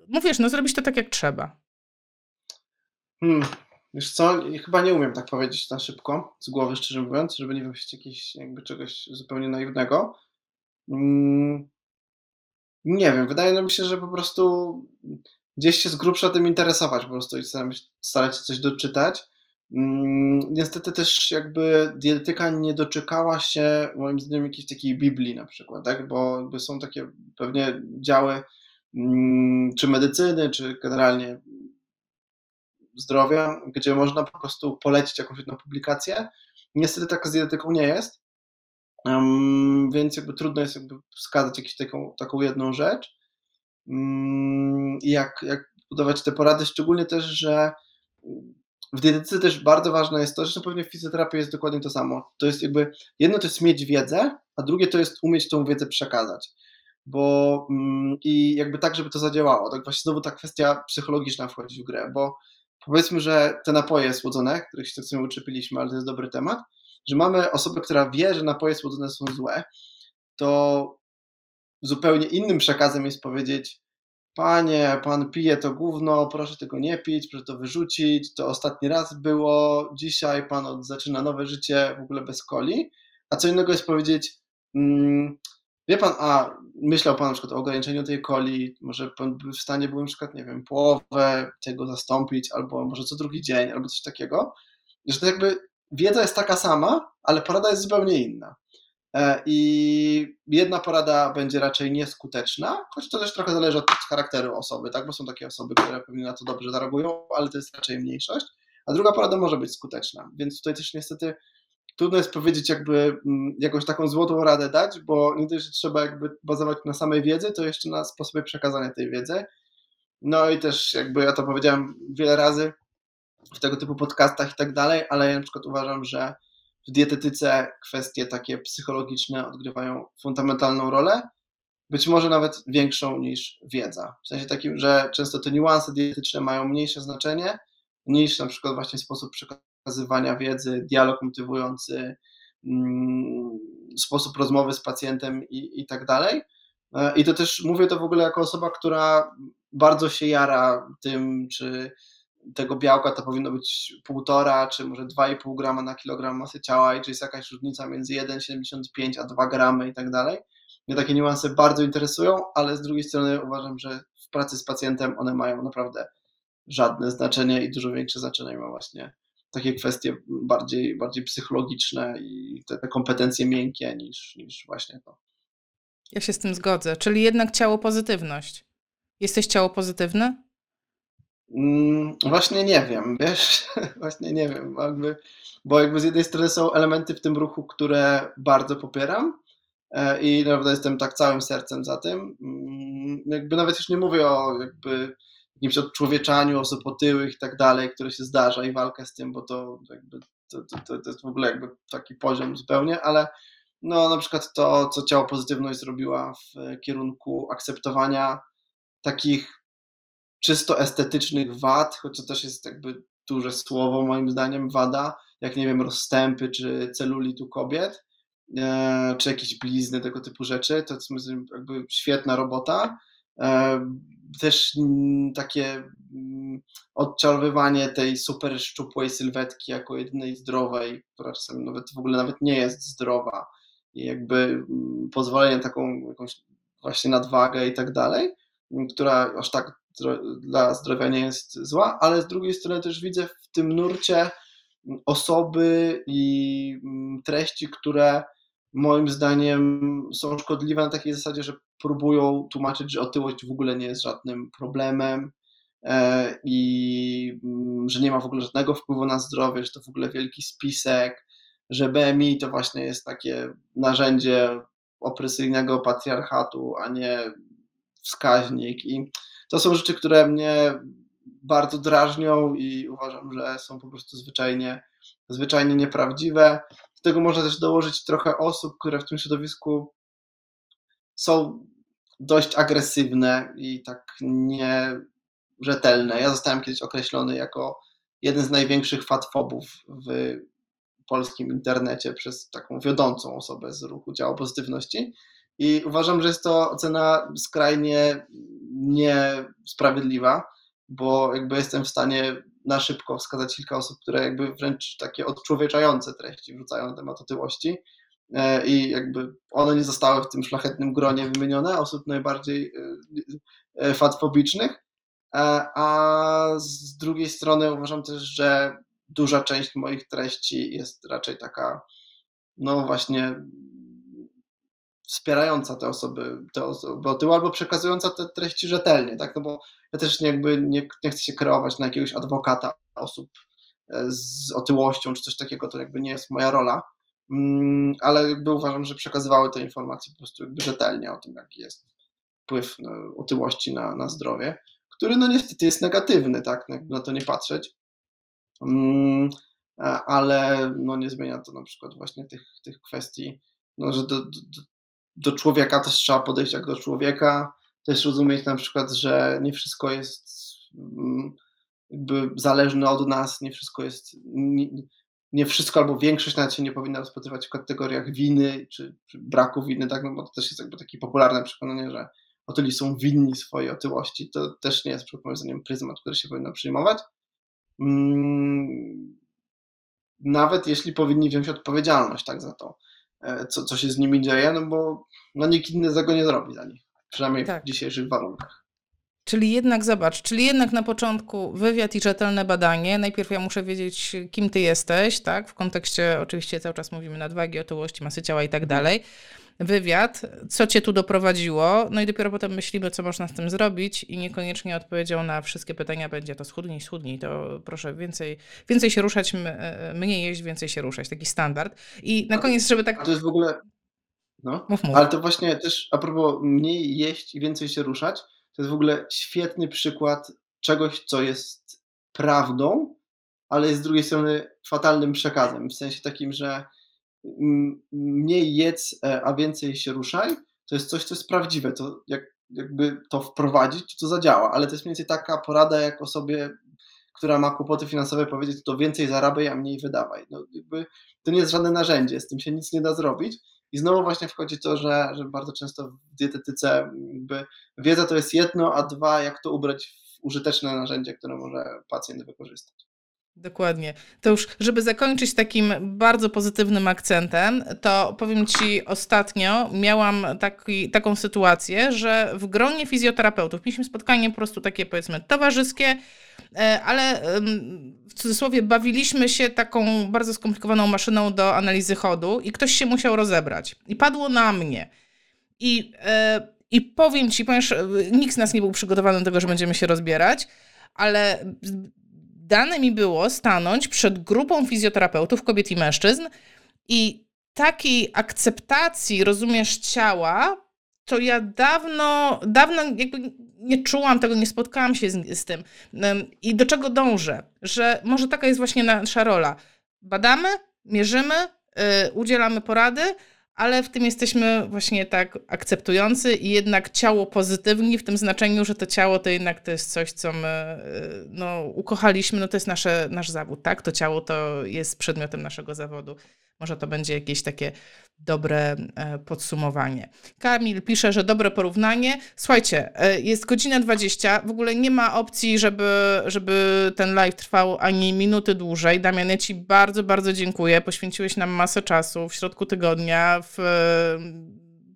Speaker 1: mówisz, no zrobić to tak jak trzeba.
Speaker 2: Hmm. Wiesz co, chyba nie umiem tak powiedzieć na szybko, z głowy szczerze mówiąc, żeby nie wymyślić jakiegoś, jakby czegoś zupełnie naiwnego. Mm, nie wiem, wydaje mi się, że po prostu gdzieś się z grubsza tym interesować po prostu i starać się coś doczytać. Mm, niestety też jakby dietetyka nie doczekała się moim zdaniem jakiejś takiej Biblii na przykład, tak? bo jakby są takie pewnie działy mm, czy medycyny, czy generalnie zdrowia, gdzie można po prostu polecić jakąś jedną publikację. Niestety tak z dietetyką nie jest, um, więc jakby trudno jest jakby wskazać jakąś taką, taką jedną rzecz. Um, jak, jak budować te porady, szczególnie też, że w dietetyce też bardzo ważne jest to, że pewnie w fizjoterapii jest dokładnie to samo. To jest jakby, jedno to jest mieć wiedzę, a drugie to jest umieć tą wiedzę przekazać. Bo mm, i jakby tak, żeby to zadziałało. Tak właśnie znowu ta kwestia psychologiczna wchodzi w grę, bo powiedzmy, że te napoje słodzone, których się tak sobie uczepiliśmy, ale to jest dobry temat, że mamy osobę, która wie, że napoje słodzone są złe, to zupełnie innym przekazem jest powiedzieć, panie, pan pije to gówno, proszę tego nie pić, proszę to wyrzucić, to ostatni raz było, dzisiaj pan zaczyna nowe życie w ogóle bez coli, a co innego jest powiedzieć, mm, Wie pan, a myślał pan na przykład o ograniczeniu tej coli, może pan by w stanie był na przykład, nie wiem, połowę tego zastąpić, albo może co drugi dzień, albo coś takiego, że to jakby wiedza jest taka sama, ale porada jest zupełnie inna. E, I jedna porada będzie raczej nieskuteczna, choć to też trochę zależy od charakteru osoby, tak? bo są takie osoby, które pewnie na to dobrze zareagują, ale to jest raczej mniejszość. A druga porada może być skuteczna, więc tutaj też niestety trudno jest powiedzieć jakby mm, jakąś taką złotą radę dać, bo nie dość, że trzeba jakby bazować na samej wiedzy, to jeszcze na sposobie przekazania tej wiedzy. No i też jakby ja to powiedziałem wiele razy w tego typu podcastach i tak dalej, ale ja na przykład uważam, że w dietetyce kwestie takie psychologiczne odgrywają fundamentalną rolę, być może nawet większą niż wiedza. W sensie takim, że często te niuanse dietetyczne mają mniejsze znaczenie niż na przykład właśnie sposób przekazania przekazywania wiedzy, dialog motywujący, mm, sposób rozmowy z pacjentem i, i tak dalej. E, I to też mówię to w ogóle jako osoba, która bardzo się jara tym, czy tego białka to powinno być półtora, czy może 2,5 grama na kilogram masy ciała i czy jest jakaś różnica między 1,75 a 2 gramy i tak dalej. Mnie takie niuanse bardzo interesują, ale z drugiej strony uważam, że w pracy z pacjentem one mają naprawdę żadne znaczenie i dużo większe znaczenie ma właśnie takie kwestie bardziej, bardziej psychologiczne i te, te kompetencje miękkie niż, niż właśnie to.
Speaker 1: Ja się z tym zgodzę. Czyli jednak ciało pozytywność. Jesteś ciało pozytywne?
Speaker 2: Mm, właśnie nie wiem, wiesz, właśnie nie wiem, jakby, bo jakby z jednej strony są elementy w tym ruchu, które bardzo popieram e, i naprawdę jestem tak całym sercem za tym. Mm, jakby nawet już nie mówię o jakby jakimś odczłowieczaniu osób otyłych i tak dalej, które się zdarza i walkę z tym, bo to jakby to, to, to jest w ogóle jakby taki poziom zupełnie, ale no na przykład to, co ciało pozytywność zrobiła w kierunku akceptowania takich czysto estetycznych wad, choć to też jest jakby duże słowo moim zdaniem, wada, jak nie wiem, rozstępy czy celulit u kobiet, e, czy jakieś blizny, tego typu rzeczy, to jest jakby świetna robota. Też mm, takie mm, odczarowywanie tej super szczupłej sylwetki jako jedynej zdrowej, która czasami nawet w ogóle nawet nie jest zdrowa i jakby mm, pozwolenie taką jakąś właśnie nadwagę i tak dalej, która aż tak dla zdrowia nie jest zła, ale z drugiej strony też widzę w tym nurcie osoby i treści, które moim zdaniem są szkodliwe na takiej zasadzie, że próbują tłumaczyć, że otyłość w ogóle nie jest żadnym problemem e, i mm, że nie ma w ogóle żadnego wpływu na zdrowie, że to w ogóle wielki spisek, że BMI to właśnie jest takie narzędzie opresyjnego patriarchatu, a nie wskaźnik. I to są rzeczy, które mnie bardzo drażnią i uważam, że są po prostu zwyczajnie, zwyczajnie nieprawdziwe. Do tego można też dołożyć trochę osób, które w tym środowisku są dość agresywne i tak nierzetelne. Ja zostałem kiedyś określony jako jeden z największych fatfobów w polskim internecie przez taką wiodącą osobę z ruchu działu pozytywności. I uważam, że jest to ocena skrajnie niesprawiedliwa, bo jakby jestem w stanie na szybko wskazać kilka osób, które jakby wręcz takie odczłowieczające treści wrzucają na temat otyłości. E, i jakby one nie zostały w tym szlachetnym gronie wymienione, osób najbardziej e, e, fatfobicznych, a z drugiej strony uważam też, że duża część moich treści jest raczej taka, no właśnie wspierająca te osoby, te osoby albo przekazująca te treści rzetelnie, tak, no bo ja też jakby nie, nie chcę się kreować na jakiegoś adwokata osób e, z otyłością czy coś takiego, to jakby nie jest moja rola, mm, ale jakby uważam, że przekazywały te informacje po prostu jakby rzetelnie o tym, jaki jest wpływ no, otyłości na, na zdrowie, który no niestety jest negatywny, tak, no, na to nie patrzeć, mm, ale no nie zmienia to na przykład właśnie tych, tych kwestii, no, że do, do, do człowieka też trzeba podejść jak do człowieka, też rozumieć na przykład, że nie wszystko jest mm, jakby zależne od nas, nie wszystko jest, nie, nie wszystko albo większość nawet się nie powinna rozpatrywać w kategoriach winy czy, czy braku winy, tak, no bo to też jest jakby takie popularne przekonanie, że otyli są winni swojej otyłości, to też nie jest moim zdaniem pryzmat, który się powinno przyjmować. Mm, nawet jeśli powinni wziąć odpowiedzialność tak za to. E, co, co się z nimi dzieje, no bo no, nikt inny tego nie zrobi za nich, przynajmniej tak. w dzisiejszych warunkach.
Speaker 1: Czyli jednak zobacz, czyli jednak na początku wywiad i rzetelne badanie. Najpierw ja muszę wiedzieć, kim ty jesteś, tak? W kontekście, oczywiście cały czas mówimy nadwagi, otyłości, masy ciała i tak mhm. Wywiad, co cię tu doprowadziło, no i dopiero potem myślimy, co można z tym zrobić i niekoniecznie odpowiedzią na wszystkie pytania będzie to schudnij, schudnij, to proszę więcej, więcej się ruszać, e, mniej jeść, więcej się ruszać, taki standard. I na koniec, żeby tak...
Speaker 2: To jest w ogóle... No, mów, mów. ale to właśnie też a propos mniej jeść i więcej się ruszać, to jest w ogóle świetny przykład czegoś, co jest prawdą, ale jest z drugiej strony fatalnym przekazem, w sensie takim, że mniej jedz, e, a więcej się ruszaj, to jest coś, co jest prawdziwe. To jak, jakby to wprowadzić, to zadziała, ale to jest mniej więcej taka porada, jak osobie, która ma kłopoty finansowe, powiedzieć, to więcej zarabiaj, a mniej wydawaj. No, jakby to nie jest żadne narzędzie, z tym się nic nie da zrobić. I znowu właśnie wchodzi to, że, że bardzo często w dietetyce jakby wiedza to jest jedno, a dwa, jak to ubrać w użyteczne narzędzie, które może pacjent wykorzystać.
Speaker 1: Dokładnie. To już, żeby zakończyć takim bardzo pozytywnym akcentem, to powiem Ci, ostatnio miałam taki, taką sytuację, że w gronie fizjoterapeutów mieliśmy spotkanie po prostu takie powiedzmy towarzyskie, e, ale w cudzysłowie bawiliśmy się taką bardzo skomplikowaną maszyną do analizy chodu i ktoś się musiał rozebrać. I padło na mnie. I, e, i powiem Ci, ponieważ nikt z nas nie był przygotowany do tego, że będziemy się rozbierać, ale dane mi było stanąć przed grupą fizjoterapeutów, kobiet i mężczyzn i takiej akceptacji, rozumiesz, ciała, to ja dawno, dawno jakby nie czułam tego, nie spotkałam się z, z tym. I do czego dążę? Że może taka jest właśnie nasza rola. Badamy, mierzymy, yy, udzielamy porady, ale w tym jesteśmy właśnie tak akceptujący i jednak ciało pozytywni w tym znaczeniu, że to ciało to jednak to jest coś, co my no, ukochaliśmy, no to jest nasze, nasz zawód, tak? To ciało to jest przedmiotem naszego zawodu. Może to będzie jakieś takie dobre e, podsumowanie. Kamil pisze, że dobre porównanie. Słuchajcie, e, jest godzina 20, w ogóle nie ma opcji, żeby, żeby ten live trwał ani minuty dłużej. Damian, ja Ci bardzo, bardzo dziękuję. Poświęciłeś nam masę czasu w środku tygodnia, w,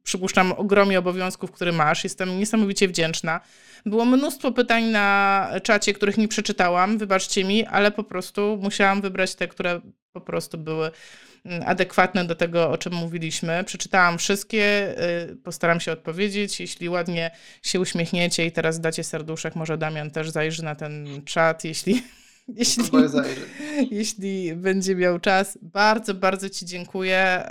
Speaker 1: przypuszczam, ogromie obowiązków, które masz. Jestem niesamowicie wdzięczna. Było mnóstwo pytań na czacie, których nie przeczytałam, wybaczcie mi, ale po prostu musiałam wybrać te, które po prostu były adekwatne do tego, o czym mówiliśmy. Przeczytałam wszystkie, y, postaram się odpowiedzieć. Jeśli ładnie się uśmiechniecie i teraz dacie serduszek, może Damian też zajrzy na ten czat, jeśli, jeśli, jeśli będzie miał czas. Bardzo, bardzo Ci dziękuję.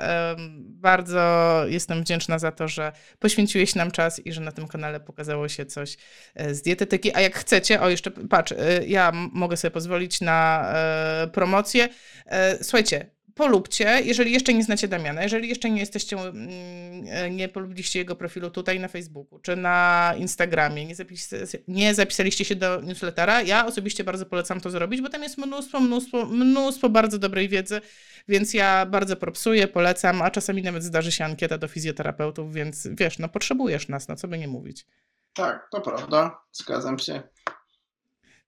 Speaker 1: Bardzo jestem wdzięczna za to, że poświęciłeś nam czas i że na tym kanale pokazało się coś e, z dietetyki. A jak chcecie, o jeszcze patrz, e, ja mogę sobie pozwolić na e, promocję. E, Słuchajcie, polubcie, jeżeli jeszcze nie znacie Damiana, jeżeli jeszcze nie jesteście, mm, e, nie polubiliście jego profilu tutaj na Facebooku czy na Instagramie, nie, zapis, nie zapisaliście się do newslettera, ja osobiście bardzo polecam to zrobić, bo tam jest mnóstwo, mnóstwo, mnóstwo bardzo dobrej wiedzy, więc ja bardzo propsuję, polecam, a czasami nawet zdarzy się ankieta do fizjoterapeutów, więc wiesz, no potrzebujesz nas, no co by nie mówić.
Speaker 2: Tak, to prawda. Zgadzam się.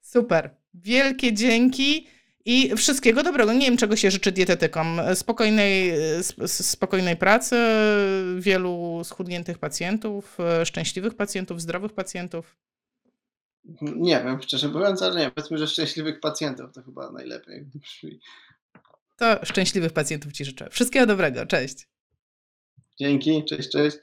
Speaker 1: Super. Wielkie dzięki i wszystkiego dobrego. Nie wiem, czego się życzy dietetykom. Spokojnej, sp- spokojnej pracy, wielu schudniętych pacjentów, szczęśliwych pacjentów, zdrowych pacjentów.
Speaker 2: Nie wiem, szczerze mówiąc, ale nie, powiedzmy, że szczęśliwych pacjentów to chyba najlepiej brzmi.
Speaker 1: To szczęśliwych pacjentów Ci życzę. Wszystkiego dobrego. Cześć.
Speaker 2: Dzięki, cześć, cześć.